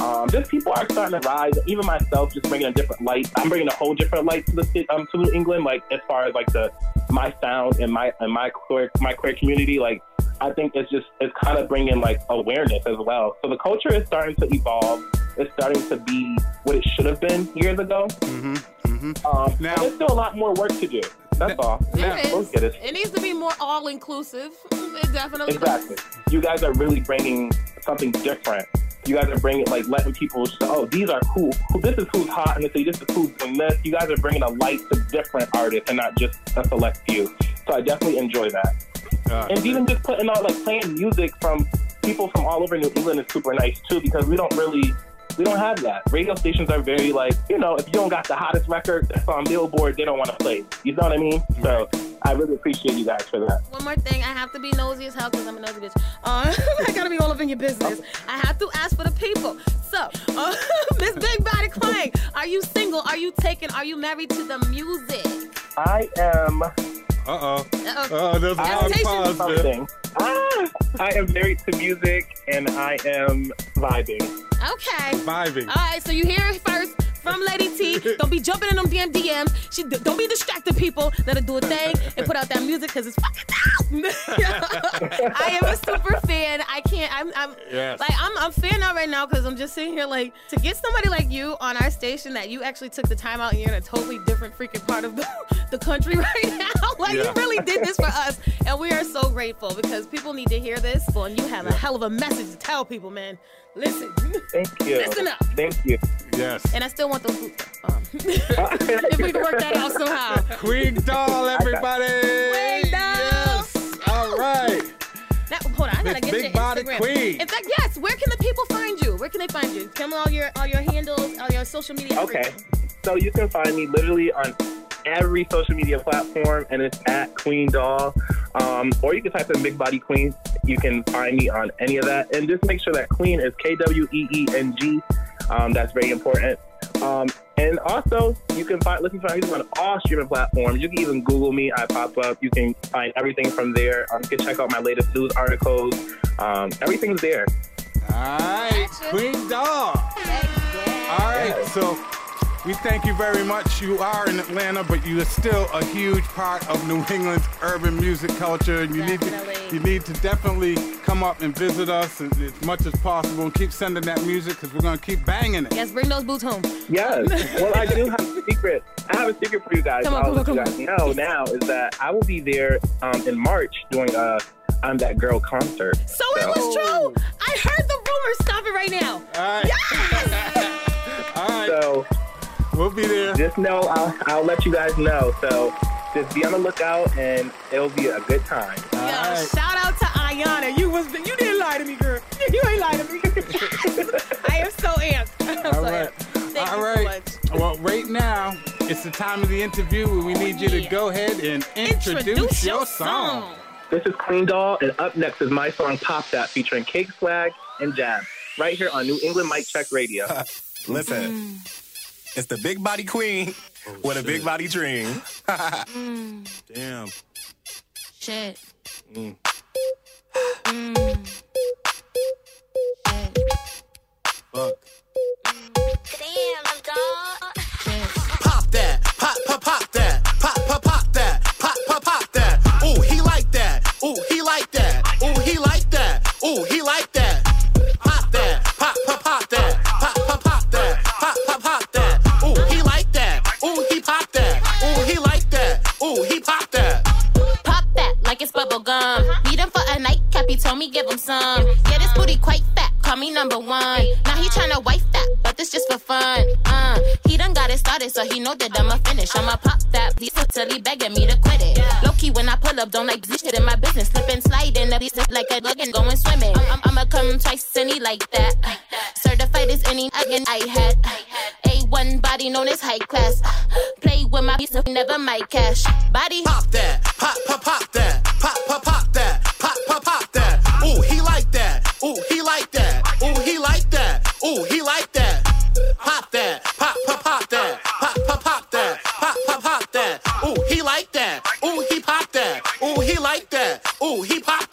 Um, just people are starting to rise. Even myself, just bringing a different light. I'm bringing a whole different light to the city, um, to New England. Like as far as like the my sound and my and my queer my queer community. Like I think it's just it's kind of bringing like awareness as well. So the culture is starting to evolve. It's starting to be what it should have been years ago. Mm-hmm. Mm-hmm. Um, now, there's still a lot more work to do. That's all. There We'll get it. It needs to be more all inclusive. It definitely Exactly. You guys are really bringing something different. You guys are bringing like letting people say, oh, these are cool. Who This is who's hot in the city. This is who's doing this. You guys are bringing a light to different artists and not just a select few. So I definitely enjoy that. and even just putting out like playing music from people from all over New England is super nice too because we don't really we don't have that. Radio stations are very like, you know, if you don't got the hottest record that's on Billboard, they don't want to play. You know what I mean? So I really appreciate you guys for that. One more thing, I have to be nosy as hell because I'm a nosy bitch. Uh, I gotta be all up in your business. I have to ask for the people. So, uh, Miss Big Body Quang, are you single? Are you taken? Are you married to the music? I am. Uh oh. Uh-oh. Oh, there's a long pause there. Something. Ah, I am married to music and I am vibing. Okay. Vibing. All right, so you hear it first from Lady T. Don't be jumping in them damn DMs. She don't be distracting people. Let her do a thing and put out that music because it's fucking out. I am a super fan. I can't. I'm. I'm Yes. like I'm. I'm fan out right now because I'm just sitting here like to get somebody like you on our station that you actually took the time out and you're in a totally different freaking part of the, the country right now. like Yeah. you really did this for us, and we are so grateful because people need to hear this. Well, and you have a hell of a message to tell people, man. Listen. Thank you. Listen up. Thanp you. Yes. And I still want those boots. Um, if we can work that out somehow. Queen Doll, everybody. Queen Doll. Yes. All right. Now, hold on, I gotta Miss get Big your Body Instagram. Queen. In fact, yes. Where can the people find you? Where can they find you? Tell them all your all your handles, all your social media. Okay. everything. So you can find me literally on every social media platform, and it's at Queen Doll. Um, or you can type in Big Body Queen. You can find me on any of that. And just make sure that Queen is K W E E N G. Um, that's very important. Um, and also, you can find listen to my music on all streaming platforms. You can even Google me. I pop up. You can find everything from there. Um, you can check out my latest news articles. Um, everything's there. All right, Queen Doll. All right, so we thank you very much. You are in Atlanta, but you are still a huge part of New England's urban music culture, and you need to you need to definitely come up and visit us as, as much as possible, and keep sending that music because we're gonna keep banging it. Yes, bring those boots home. Yes. Well, I do have a secret. I have a secret for you guys. Come on, I'll come let on, you come guys on. know now is that I will be there um, in March doing a I'm That Girl concert. So it was true. I heard the rumors. Stop it right now. All right. Yes. All right. So we'll be there. Just know I'll, I'll let you guys know. So just be on the lookout and it'll be a good time. Yo, shout out to Ayana. You was you didn't lie to me, girl. You ain't lie to me. I am so amped. I'm All so right. amped. Thank All so. Well, right now it's the time of the interview where we need you to go ahead and introduce, Introduce your your song. This is Queen Doll, and up next is my song Pop That featuring Cake Swag and Jab, right here on New England Mic Check Radio. Listen, mm. It's the big body queen with a big body dream. Mm, Damn. shit. Mm. Mm. Fuck. Damn, dog. Pop that, pop, pop, pop that, pop, pop, pop that, pop, pop, pop that. Ooh, he like that. Ooh, he like that. Oh, he liked that. Ooh, he like that. Pop Ooh, he pop that. Pop that like it's bubble gum. Need him for a nightcap, he told me give him some. Yeah, this booty quite fat, call me number one. Now he tryna wife that, but this just for fun. Uh, he done got it started, so he know that I'ma finish. I'ma pop that, please till he begging me to quit it. Low key when I pull up, don't like shit in my business. Slip and slide in the piece like a bug and going swimming. I'm, I'ma come twice and he like that. Certified as any again I had. A1 body known as high class. Play with my piece of never my cash. Body Pop that. Pop, pop, pop that. Pop, pop, pop that. Pop, pop, pop that. Ooh, he like that. Ooh, he like that. Ooh, he like that. Ooh, he like that. Pop that. Pop, pop, pop that. Pop, pop, pop that. Pop, pop, pop that. Ooh, he like that. Ooh, he pop that. Ooh, he like that. Ooh, he pop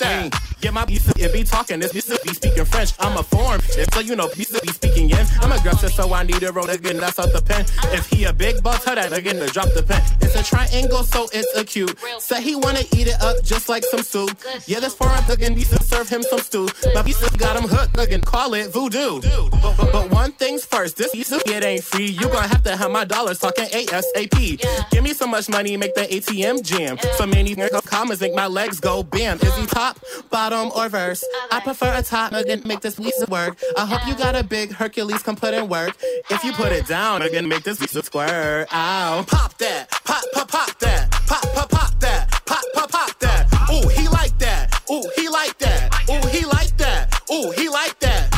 Yeah, my piece it be talking. This piece be speaking French. I'm a foreign, if so you know piece be speaking in. I'm a aggressive, so I need a roll again. That's off the pen. If he a big boss, tell that again to drop the pen. It's a triangle, so it's acute. Say he wanna eat it up just like some soup. Yeah, this foreign piece to serve him some stew. My piece got him hooked, looking call it voodoo. But, but, but one thing's first, this piece it ain't free. You gonna have to have my dollars talking ASAP. Give me so much money, make the ATM jam. So many commas make my legs go bam. Is he top, bottom, or verse? I prefer a top again, make this piece work. I hope you got a big Hercules can put in work. If you put it down again, make this piece squirt. Ow. Pop that, pop, pop, pop that, pop, pop, pop that, pop, pop, pop that. Ooh, he like that. Ooh, he like that. Ooh, he like that. Ooh, he like that.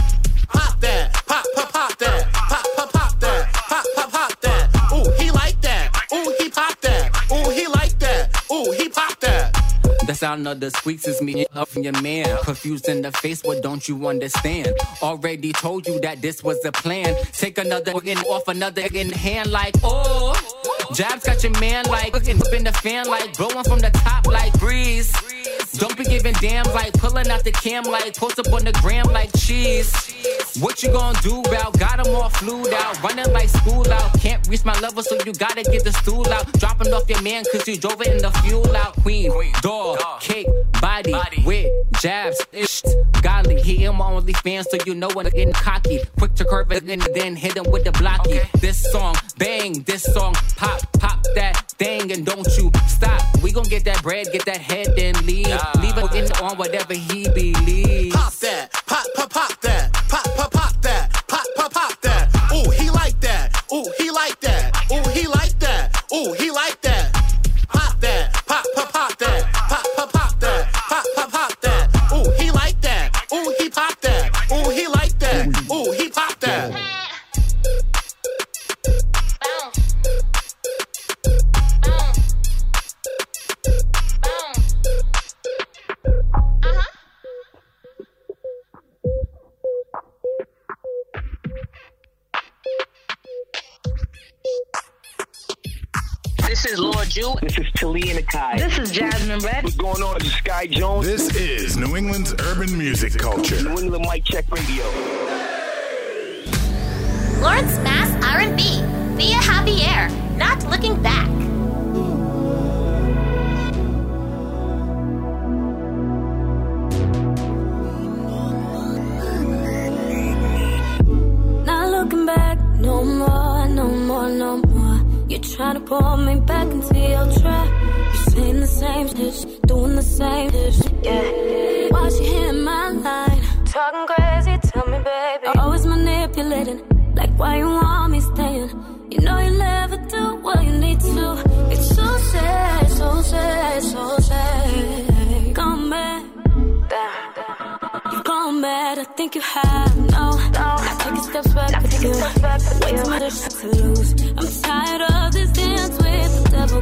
Sound of the squeaks is me up from your man. Confused in the face, what don't you understand? Already told you that this was the plan. Take another in off another in hand like oh. Jabs got your man like looking up in the fan like blowing from the top like breeze. Don't be giving damn like pulling out the cam like post up on the gram like cheese. What you gonna do about? got Got 'em all flued out, running like school out. Can't reach my level, so you gotta get the stool out. Dropping off your man, cause you drove it in the fuel out. Queen, dog, cake, body, with jabs, ish, godly. He in my only fan, so you know when I'm getting cocky. Quick to curve it and then hit him with the blocky. This song, bang, this song, pop, pop that thing, and don't you stop. We gon' get that bread, get that head, then leave. Leave it in on whatever he believes. Pop that, pop, pop, pop that, pop, pop, pop that, pop, pop, pop that. Ooh, he like that. Ooh, he like that. Ooh, he like that. Ooh, he like that. This is Lord Jew. This is Talia Nakai. This is Jasmine Red. What's going on? This is Sky Jones. This is New England's urban music culture. New England Mic Check Radio. Lawrence Mass R&B via Javier. Not looking back. Trying to pull me back into your trap. You're saying the same shit, doing the same shit, yeah. Why she hitting my line? Talking crazy, tell me, baby. Always manipulating, like why you want me staying. You know you never do what you need to. It's so sad, so sad, so sad. Come back. You've gone bad, I think you have. No, I take a step back with you. Way too much to lose. I'm tired of this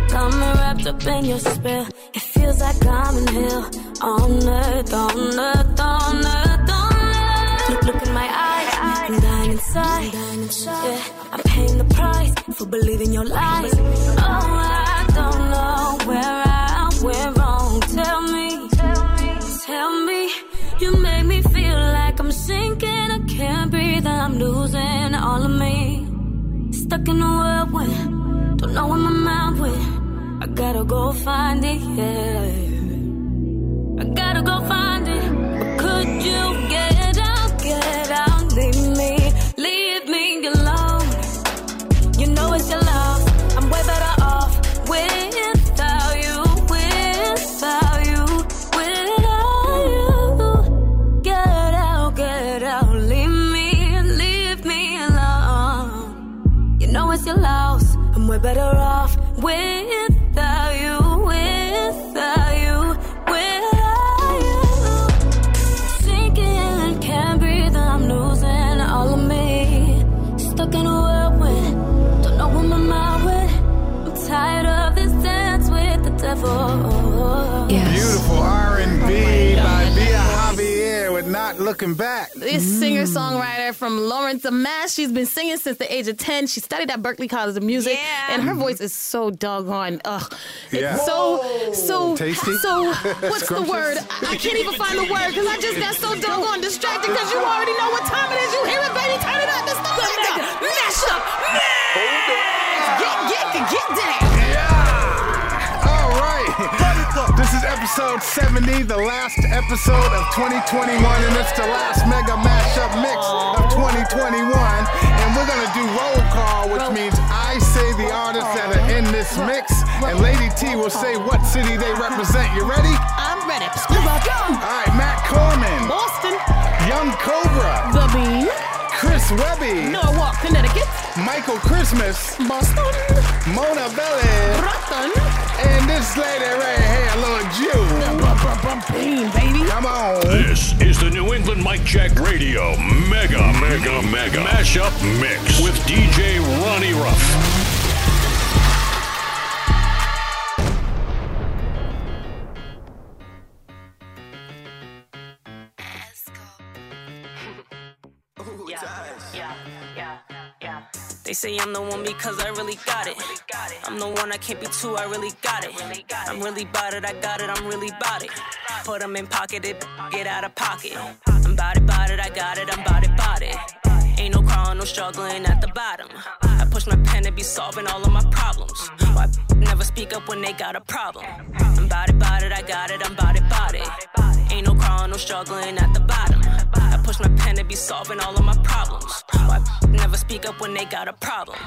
Coming wrapped up in your spell. It feels like I'm in hell. On earth, on earth, on earth, on earth. Look, look in my eyes. I'm dying inside. Yeah, I'm paying the price for believing your lies. Oh, I don't know where I went wrong. Tell me, tell me. You make me feel like I'm sinking. I can't breathe. I'm losing all of me. Stuck in a whirlwind. Don't know where my mind went. I gotta go find it. Yeah. I gotta go find it. But could you Looking Back. This singer songwriter from Lawrence Mass. She's been singing since the age of 10. She studied at Berklee College of Music. And her voice is so doggone. Ugh. It's Yeah. so, so, Tasty? so, what's the word? I I can't even find the word because I just got so doggone distracted because you already know what time it is. You hear it, baby. Turn it up. It's the mega mash up. Get, get, get down. This is episode 70, the last episode of 2021, and it's the last mega mashup mix of 2021. And we're going to do roll call, which means I say the artists that are in this mix, and Lady T will say what city they represent. You ready? I'm ready. All right, Matt Corman. Boston. Young Cobra. The Bean. Chris Webby. Norwalk, Connecticut. Michael Christmas. Boston. Mona Belly. Brockton. And this lady right here, little Jew. Baby. Come on. This is the New England Mic Check Radio Mega Mega Mega Mashup Mix with DJ Ronnie Ruff. Say I'm the one because I really got it. I'm the one I can't be two, I really got it. I'm really bout it, I got it, I'm really bout it. Put 'em in pocket, it get out of pocket. I'm bout it, bout it, I got it, I'm bout it, bout it. Ain't no crawling, no struggling at the bottom. I push my pen to be solving all of my problems. Why never speak up when they got a problem? I'm bout it, bout it, I got it, I'm bout it, bout it. Ain't no crawling, no struggling at the bottom. I push my pen to be solving all of my problems. Why never speak up when they got a problem?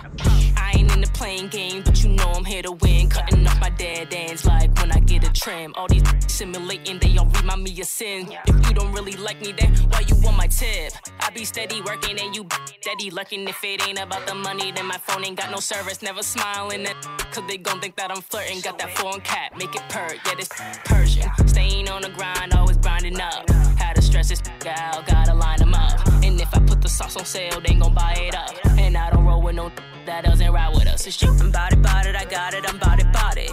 I ain't into playing games, but you know I'm here to win. Cutting off my dead ends like when I get a trim. All these simulating, they all remind me of sin. If you don't really like me, then why you want my tip? I be steady working and you steady lurking. If it ain't about the money, then my phone ain't got no service. Never smiling at cause they gon' think that I'm flirting. Got that foreign cat, make it purr, yeah, this Persian. Staying on the grind, always grinding up. Had to stress this out, gotta line them up. If I put the sauce on sale, they gon' buy it up. And I don't roll with no that doesn't ride with us. It's shit. I'm bout it, bout it, I got it, I'm bout it, bout it.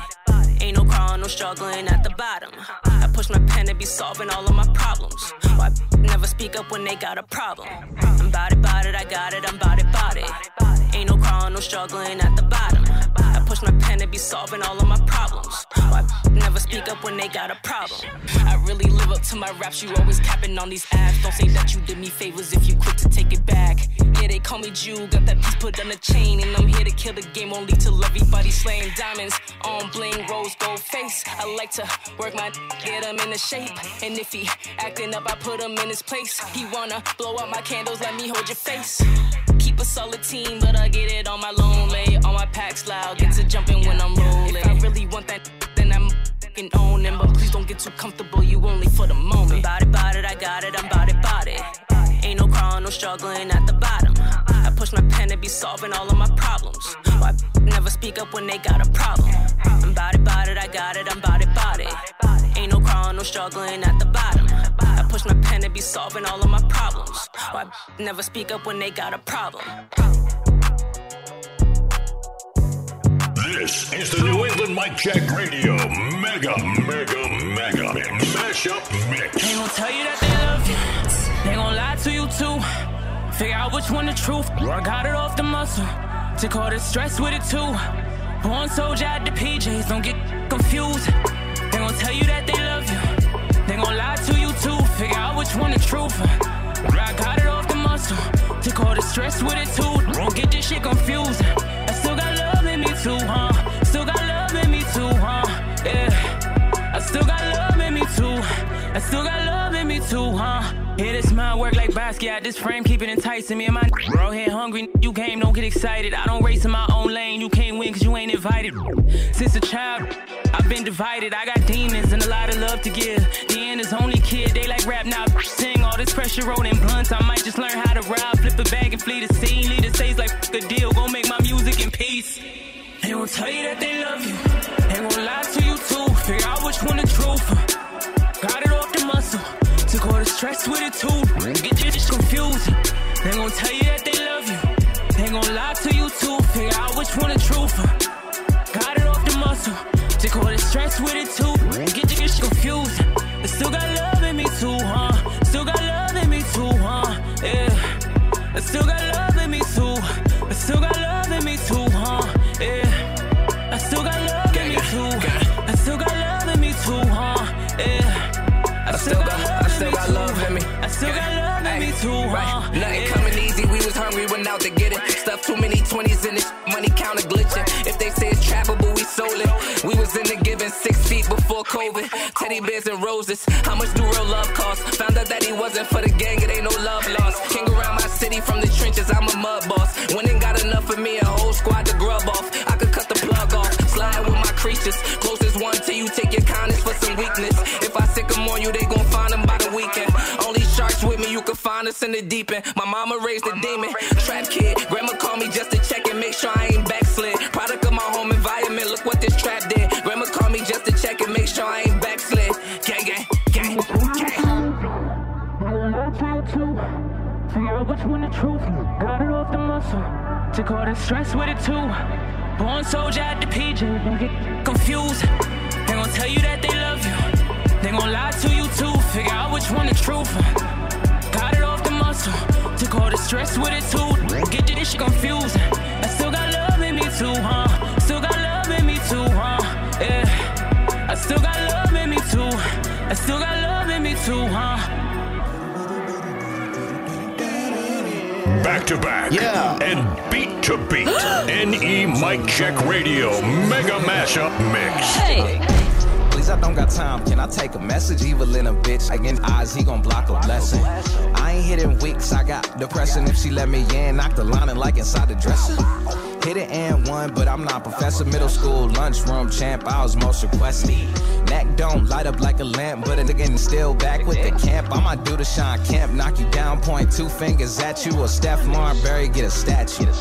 Ain't no crawling, no struggling at the bottom. I push my pen to be solving all of my problems. Why never speak up when they got a problem? I'm bout it, bout it, I got it, I'm bout it, bout it. Ain't no crawling, no struggling at the bottom. I push my pen to be solving all of my problems. Why never speak up when they got a problem? I really live up to my raps, you always capping on these apps. Don't say that you did me favors if you quit to take it back. Yeah, they call me Jew, got that piece put on a chain, and I'm here to kill the game only till everybody slaying diamonds on bling, rose gold face. I like to work my get him in the shape, and if he acting up, I put him in his place. He wanna blow out my candles, let me hold your face. Keep a solid team, but I get it on my lone lay. On my packs loud, get to jumping when I'm rolling. If I really want that, then I'm fucking own him. But please don't get too comfortable, you only for the moment. Bout it, bout it, I got it, I'm bout it, bout it. Ain't no crawling, no struggling at the bottom. I push my pen to be solving all of my problems. Why never speak up when they got a problem? I'm bout it, bout it, I got it, I'm bout it, bout it. Ain't no crawling, no struggling at the bottom. I push my pen to be solving all of my problems. Why never speak up when they got a problem? This is the New England Mic Check Radio Mega Mega Mega Mashup Mix. They gon' tell you that they love you. They gon' lie to you too. Figure out which one the truth. I got it off the muscle. Took all the stress with it too. Born soldier at the PJs, don't get confused. They gon' tell you that they love you. They gon' lie to you out one the truth. I got it off the muscle. Took all the stress with it too. Don't get this shit confused. I still got love in me too, huh? Still got love in me too, huh? Yeah. I still got love in me too. I still got love in me too, huh? Yeah, this mind work like Basquiat. This frame keep it enticing me and my bro head hungry. You game? don't get excited. I don't race in my own lane. You can't win cause you ain't invited. Since a child, I've been divided. I got demons and a lot of love to give. The end is only kid. They like rap now. Sing all this pressure rolling blunts. I might just learn how to ride, flip a bag and flee the scene. Lead the stage like a deal. Go make my music in peace. They gon' tell you that they love you. They gon' lie to you too. Figure out which one the truth. Got it off the muscle. Get your shit confused. They gon' tell you that they love you. They gon' lie to you too. Figure out which one the truth. Got it off the muscle. Just call it stress with it too. Get shit confused. But still got too? Right. Nothing Yeah. coming easy. We was hungry, went out to get it. Stuff too many 20s in this money counter glitching. If they say it's trappable, we sold it. We was in the giving six feet before COVID. Teddy bears and roses. How much do real love cost? Found out that he wasn't for the gang. It ain't no love lost. King around my city from the trenches. I'm a mud boss. When ain't got enough of me, a whole squad to grub off. I could cut the plug off. Slide with my creatures. Closest one till you take your kindness for some weakness. Find us in the deep end. My mama raised a demon. Trap kid. Grandma called me just to check and make sure I ain't backslid. Product of my home environment. Look what this trap did. Grandma called me just to check and make sure I ain't backslid. Gang, gang, gang, Figure out which one the truth. Got it off the muscle. Took all the stress with it too. Born soldier at the PJ. Don't get confused. They gon' tell you that they love you. They gon' lie to you too. Figure out which one the truth. Stress with it too. Get this shit confused. I still got love in me too, huh? Still got love in me too, huh? Yeah. I still got love in me too. I still got love in me too, huh? Back to back. Yeah. And beat to beat. NE Mic Check Radio Mega Mashup Mix. Hey. Please, I don't got time. Can I take a message? Evil in a bitch. Again, eyes, he gon' block a blessing. Ain't hitting weeks. I got depression. If she let me in, knock the line and like inside the dresser. Hit it and one, but I'm not professor. Middle school lunchroom champ. I was most requested. Neck don't light up like a lamp, but a nigga still back with the camp. I might do the Shawn Kemp, knock you down, point two fingers at you, or Steph Marbury get a statue.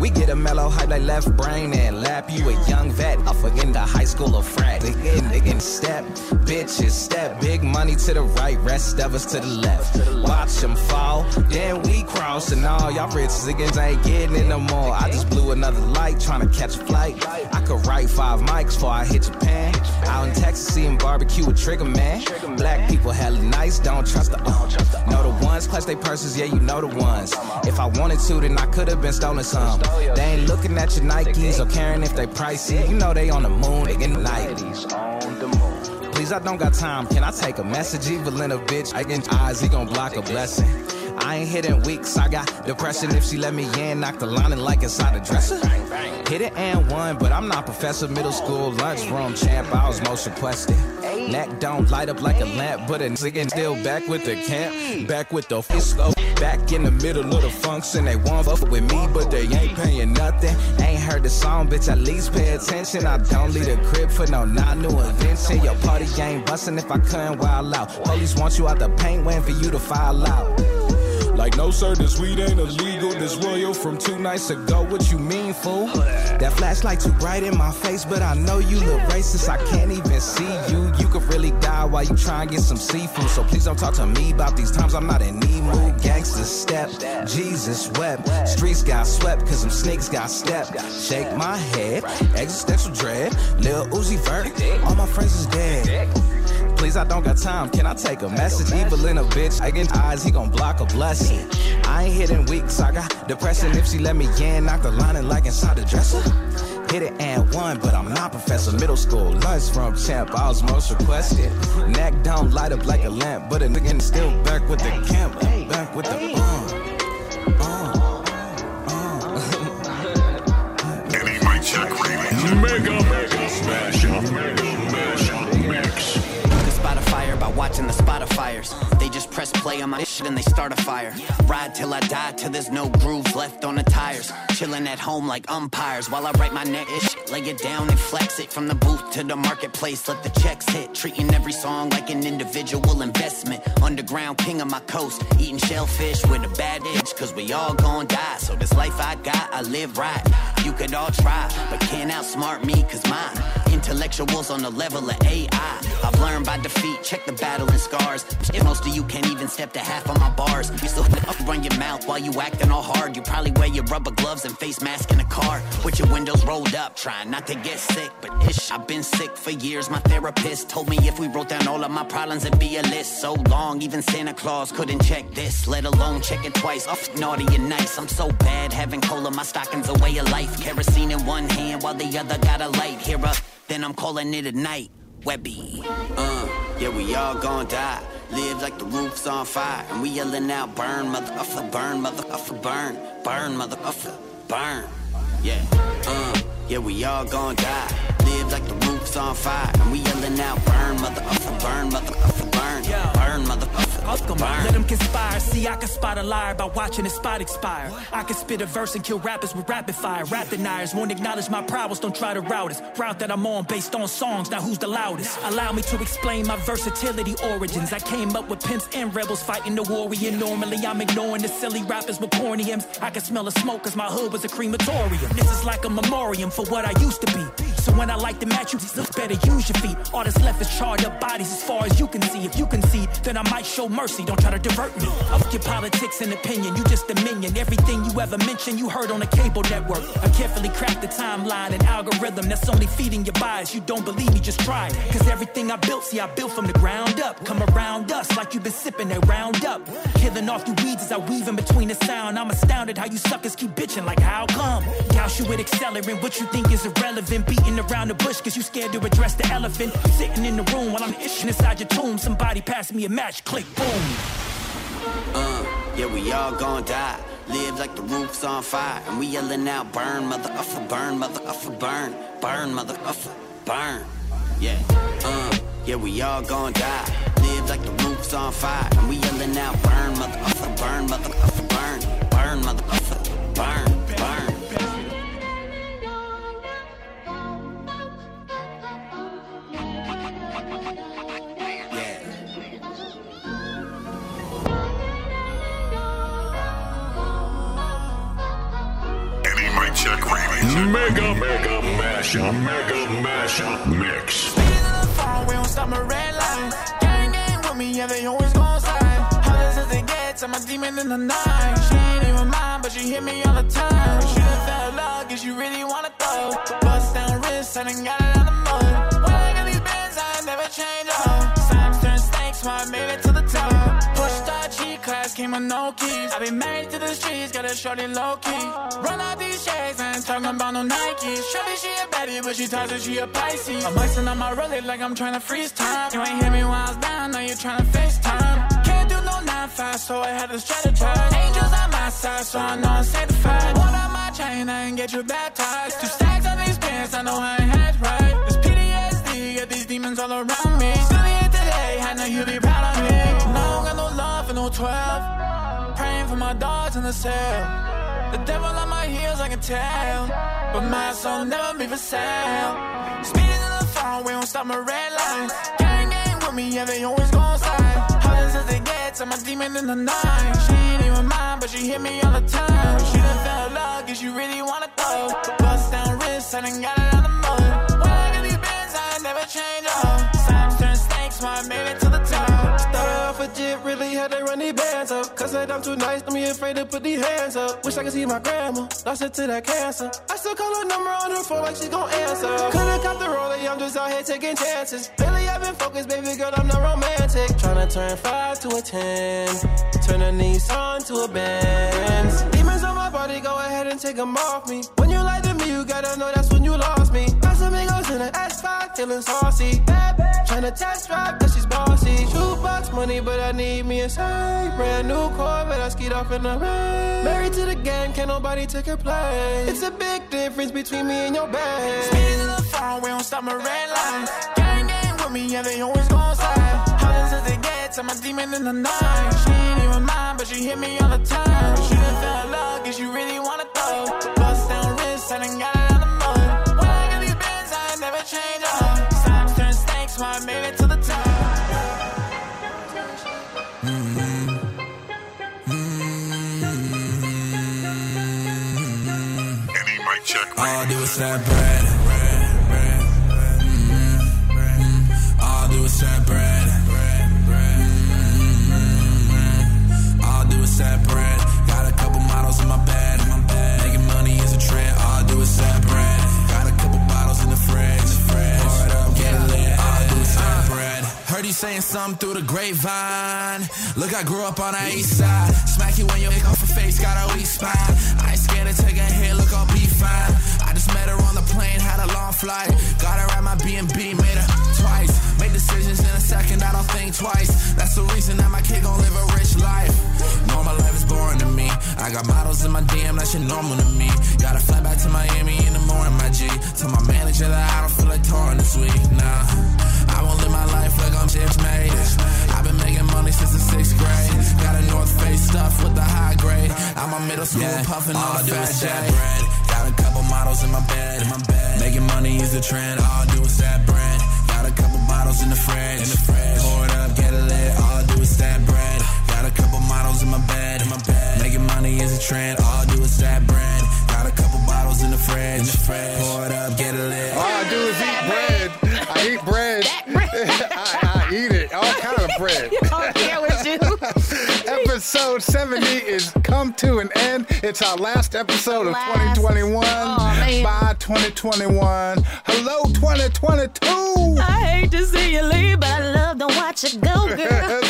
We get a mellow hype like left brain and lap you a young vet. I forget the high school of frat. Nigga, nigga, step, bitches step, big money to the right, rest of us to the left. Watch them fall, then we cross, and all y'all rich niggas ain't getting it no more. I just blew another light, trying to catch a flight. I could write five mics before I hit Japan. Out in Texas, seeing barbecue with Trigger Man. Black people hella nice, don't trust the uh. Know the ones, clutch they purses, yeah, you know the ones. If I wanted to, then I could have been stolen some. They ain't looking at your Nikes or caring if they pricey. You know they on the moon, they in the night. Please, I don't got time. Can I take a message? Evil in a bitch. I get eyes, he gon' block a blessing. I ain't hitting weeks. I got depression. If she let me in, knock the lining like inside a dresser. Hit it and one, but I'm not professor. Middle school lunchroom champ. I was most requested. Neck don't light up like a lamp, but a nigga still back with the camp. Back with the fisco. Back in the middle of the function. They want fuck with me, but they ain't paying nothing. Ain't heard the song, bitch. At least pay attention. I don't leave the crib for no not new invention. Your party ain't bustin' if I couldn't wild out. Police want you out the paint, waiting for you to file out. Like no sir, this weed ain't illegal. This royal from two nights ago. What you mean, fool? That flashlight too bright in my face, but I know you look racist. I can't even see you. You could really die while you try and get some seafood. So please don't talk to me about these times. I'm not in need mood. Gangsta step, Jesus wept. Streets got swept cause some snakes got stepped. Shake my head, existential dread. Lil Uzi Vert, all my friends is dead. Please, I don't got time. Can I take a message? Evil in a bitch. I get eyes, he gon' block a blessing. I ain't hitting weeks. I got depression. If she let me in, knock the lining like inside the dresser. Hit it and one, but I'm not professor. Middle school lunch from champ. I was most requested. Neck don't light up like a lamp, but a nigga still back with the camp. Back with the uh. NE Mic Check Radio Mega Mega Smash Up watching the spot of fires. They just press play on my and they start a fire. Ride till I die till there's no grooves left on the tires. Chilling at home like umpires while I write my neck ish. Lay it down and flex it from the booth to the marketplace. Let the checks hit. Treating every song like an individual investment. Underground king of my coast. Eating shellfish with a bad itch. Cause we all gon' die. So this life I got, I live right. You could all try, but can't outsmart me cause mine. Intellectuals on the level of AI. I've learned by defeat, check the battle and scars. If most of you can't even step to half on my bars. You still up run your mouth while you acting all hard. You probably wear your rubber gloves and face mask in a car with your windows rolled up, trying not to get sick. But ish, I've been sick for years. My therapist told me if we wrote down all of my problems, it'd be a list so long. Even Santa Claus couldn't check this, let alone check it twice. Off naughty and nice. I'm so bad having cola. My stocking's a way of life. Kerosene in one hand while the other got a light. Here up, then I'm calling it a night. Webby. Uh, yeah, we all gonna die. Live like the roof's on fire. And we yelling out, burn, motherfucker, burn, motherfucker, burn. Burn, motherfucker, burn. Yeah, uh, yeah, we all gon' die. Live like the roof's on fire. And we yelling out, burn, motherfucker, burn, motherfucker, burn. Burn, motherfucker, burn. Let them conspire. See, I can spot a liar by watching his spot expire. I can spit a verse and kill rappers with rapid fire. Rap deniers won't acknowledge my prowess, don't try to route us. Route that I'm on based on songs, now who's the loudest? Allow me to explain my versatility origins. I came up with pimps and rebels fighting the war we warrior. Normally, I'm ignoring the silly rappers with corny. I can smell the smoke cause my hood was a crematorium. This is like a memoriam for what I used to be. So when I like the match you, better use your feet. All that's left is charred up bodies as far as you can see. If you can see, then I might show mercy. Don't try to divert me. Up your politics and opinion, you just a minion. Everything you ever mentioned, you heard on a cable network. I carefully craft the timeline and algorithm that's only feeding your bias. You don't believe me, just try it. Cause everything I built, see, I built from the ground up. Come around us like you've been sipping that round up. Killing off the weeds as I weave in between the sound. I'm astounded how you suckers keep bitching like how come? Douse you with accelerant, what you think is irrelevant. Beating around the bush cause you scared to address the elephant. Sitting in the room while I'm itching inside your tomb. Somebody pass me a match, click, boom. Uh, yeah, we all gon' die. Live like the roof's on fire. And we yelling out, burn, mother motherfucker, burn, mother motherfucker, burn. Burn, mother motherfucker, burn. Yeah, uh, yeah, we all gon' die. Live like the roof's on fire. And we yelling out, burn, mother motherfucker, burn, mother motherfucker, burn. Burn, motherfucker, burn, burn. Mega, mega mashup, mega mashup mix. we don't stop my red line. Gang, gang with me, yeah, they always gon' slide. Hardest as it gets, I'm a demon in the night. She ain't even mine, but she hit me all the time. She done fell in love, cause you really wanna throw. Bust down wrist, I done got it out the mud. When I got these bands, I never change up. Times turn snakes, so I made it no keys. I been married to the streets, got a shorty low key. Run out these shades, I ain't talking about no Nikes. Shorty, she a baddie, but she tells her she a Pisces. I'm icing on my rollie like I'm trying to freeze time. You ain't hit me while I was down, now you trying to FaceTime. Can't do no 9-5, so I had to strategize. Angels on my side, so I know I'm sanctified. One on my chain, I ain't get you baptized. Two stacks on these pants, I know I ain't had right. This PTSD, got these demons all around me. Still here today, I know you'll be 12. Praying for my dogs in the cell. The devil on my heels, I can tell. But my soul never be for sale. Speeding in the phone, we don't stop my red line. Gang, gang with me, yeah, they always gon' slide. Hardest as it gets, I'm a demon in the night. She ain't even mine, but she hit me all the time. She done fell love, cause you really wanna throw. Bust down wrist, I done got it out the mud. When I get these bands, I never change up. Times turn snakes, so I made it. Jit, really had to run these bands up. Cause said I'm too nice, don't be afraid to put these hands up. Wish I could see my grandma, lost it to that cancer. I still call her number on her phone like she gon' answer. Could've got the rollie, I'm just out here taking chances. Lately I've been focused, baby girl, I'm not romantic. Tryna turn five to a ten, turn a Nissan to a Benz. Demons on my body, go ahead and take them off me. When you lie to me, you gotta know that's when you lost me. Amigos in the S5, feeling saucy. Bad bitch, tryna test drive, cause she's bossy. Shoebox money, but I need me a side. Brand new Corvette, I skied off in the rain. Married to the game, can't nobody take her place. It's a big difference between me and your bag. Speeding in the phone, we don't stop my red line. Gang, gang with me, yeah, they always gon' slide. Hardest as it gets, I'm a demon in the night. She ain't even mine, but she hit me all the time. Done fell love, cause you really wanna throw. Bust down wrist, I done got All I do is that bread. All I do is that bread. That bread. Got a couple models in my bed. Making money is a trend. All I do is that bread. Got a couple bottles in the fridge. Pour it up, get lit. All I do is that bread. Heard you saying something through the grapevine. Look, I grew up on the east side. Smack you when you off her face, got a weak spine. I ain't scared to take a hit, look, I'll be fine. Met her on the plane, had a long flight. Got her at my B&B, made her twice. Made decisions in a second, I don't think twice. That's the reason that my kid gon' live a rich life. Normal life is boring to me. I got models in my DM, that shit normal to me. Gotta fly back to Miami in the morning, my G. Tell my manager that I don't feel like touring this week, nah. I won't live my life like I'm just made. I've money since the sixth grade. Got a North Face stuff with the high grade. I'm a middle school puffin' all on I the do fat is that bread. Got a couple models in my bed. In my bed. Making money is the trend. All I do is that bread. Got a couple bottles in the fridge. In the fridge. Pour it up, get it lit. All I do is that bread. Got a couple models in my bed. In my bed. Making money is a trend. All I do is that bread. Got a couple bottles in the fridge. In the fridge. Pour it up, get it lit. All I do is eat bread. I eat bread. I, I eat it. All kind of bread. Episode 70 is come to an end. It's our last episode of 2021. man. Bye 2021. Hello 2022. I hate to see you leave, but I love to watch you go, girl.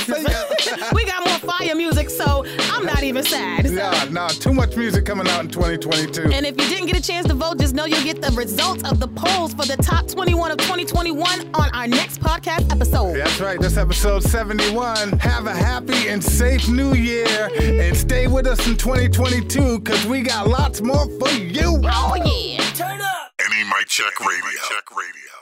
We got more fire music, so I'm not even sad. So- Nah, nah, too much music coming out in 2022. And if you didn't get a chance to vote, just know you'll get the results of the polls for the top 21 of 2021 on our next podcast episode. That's right, this episode 71. Have a happy and safe new year and stay with us in 2022 because we got lots more for you. Oh, yeah. NE Mic Check Radio. Check radio.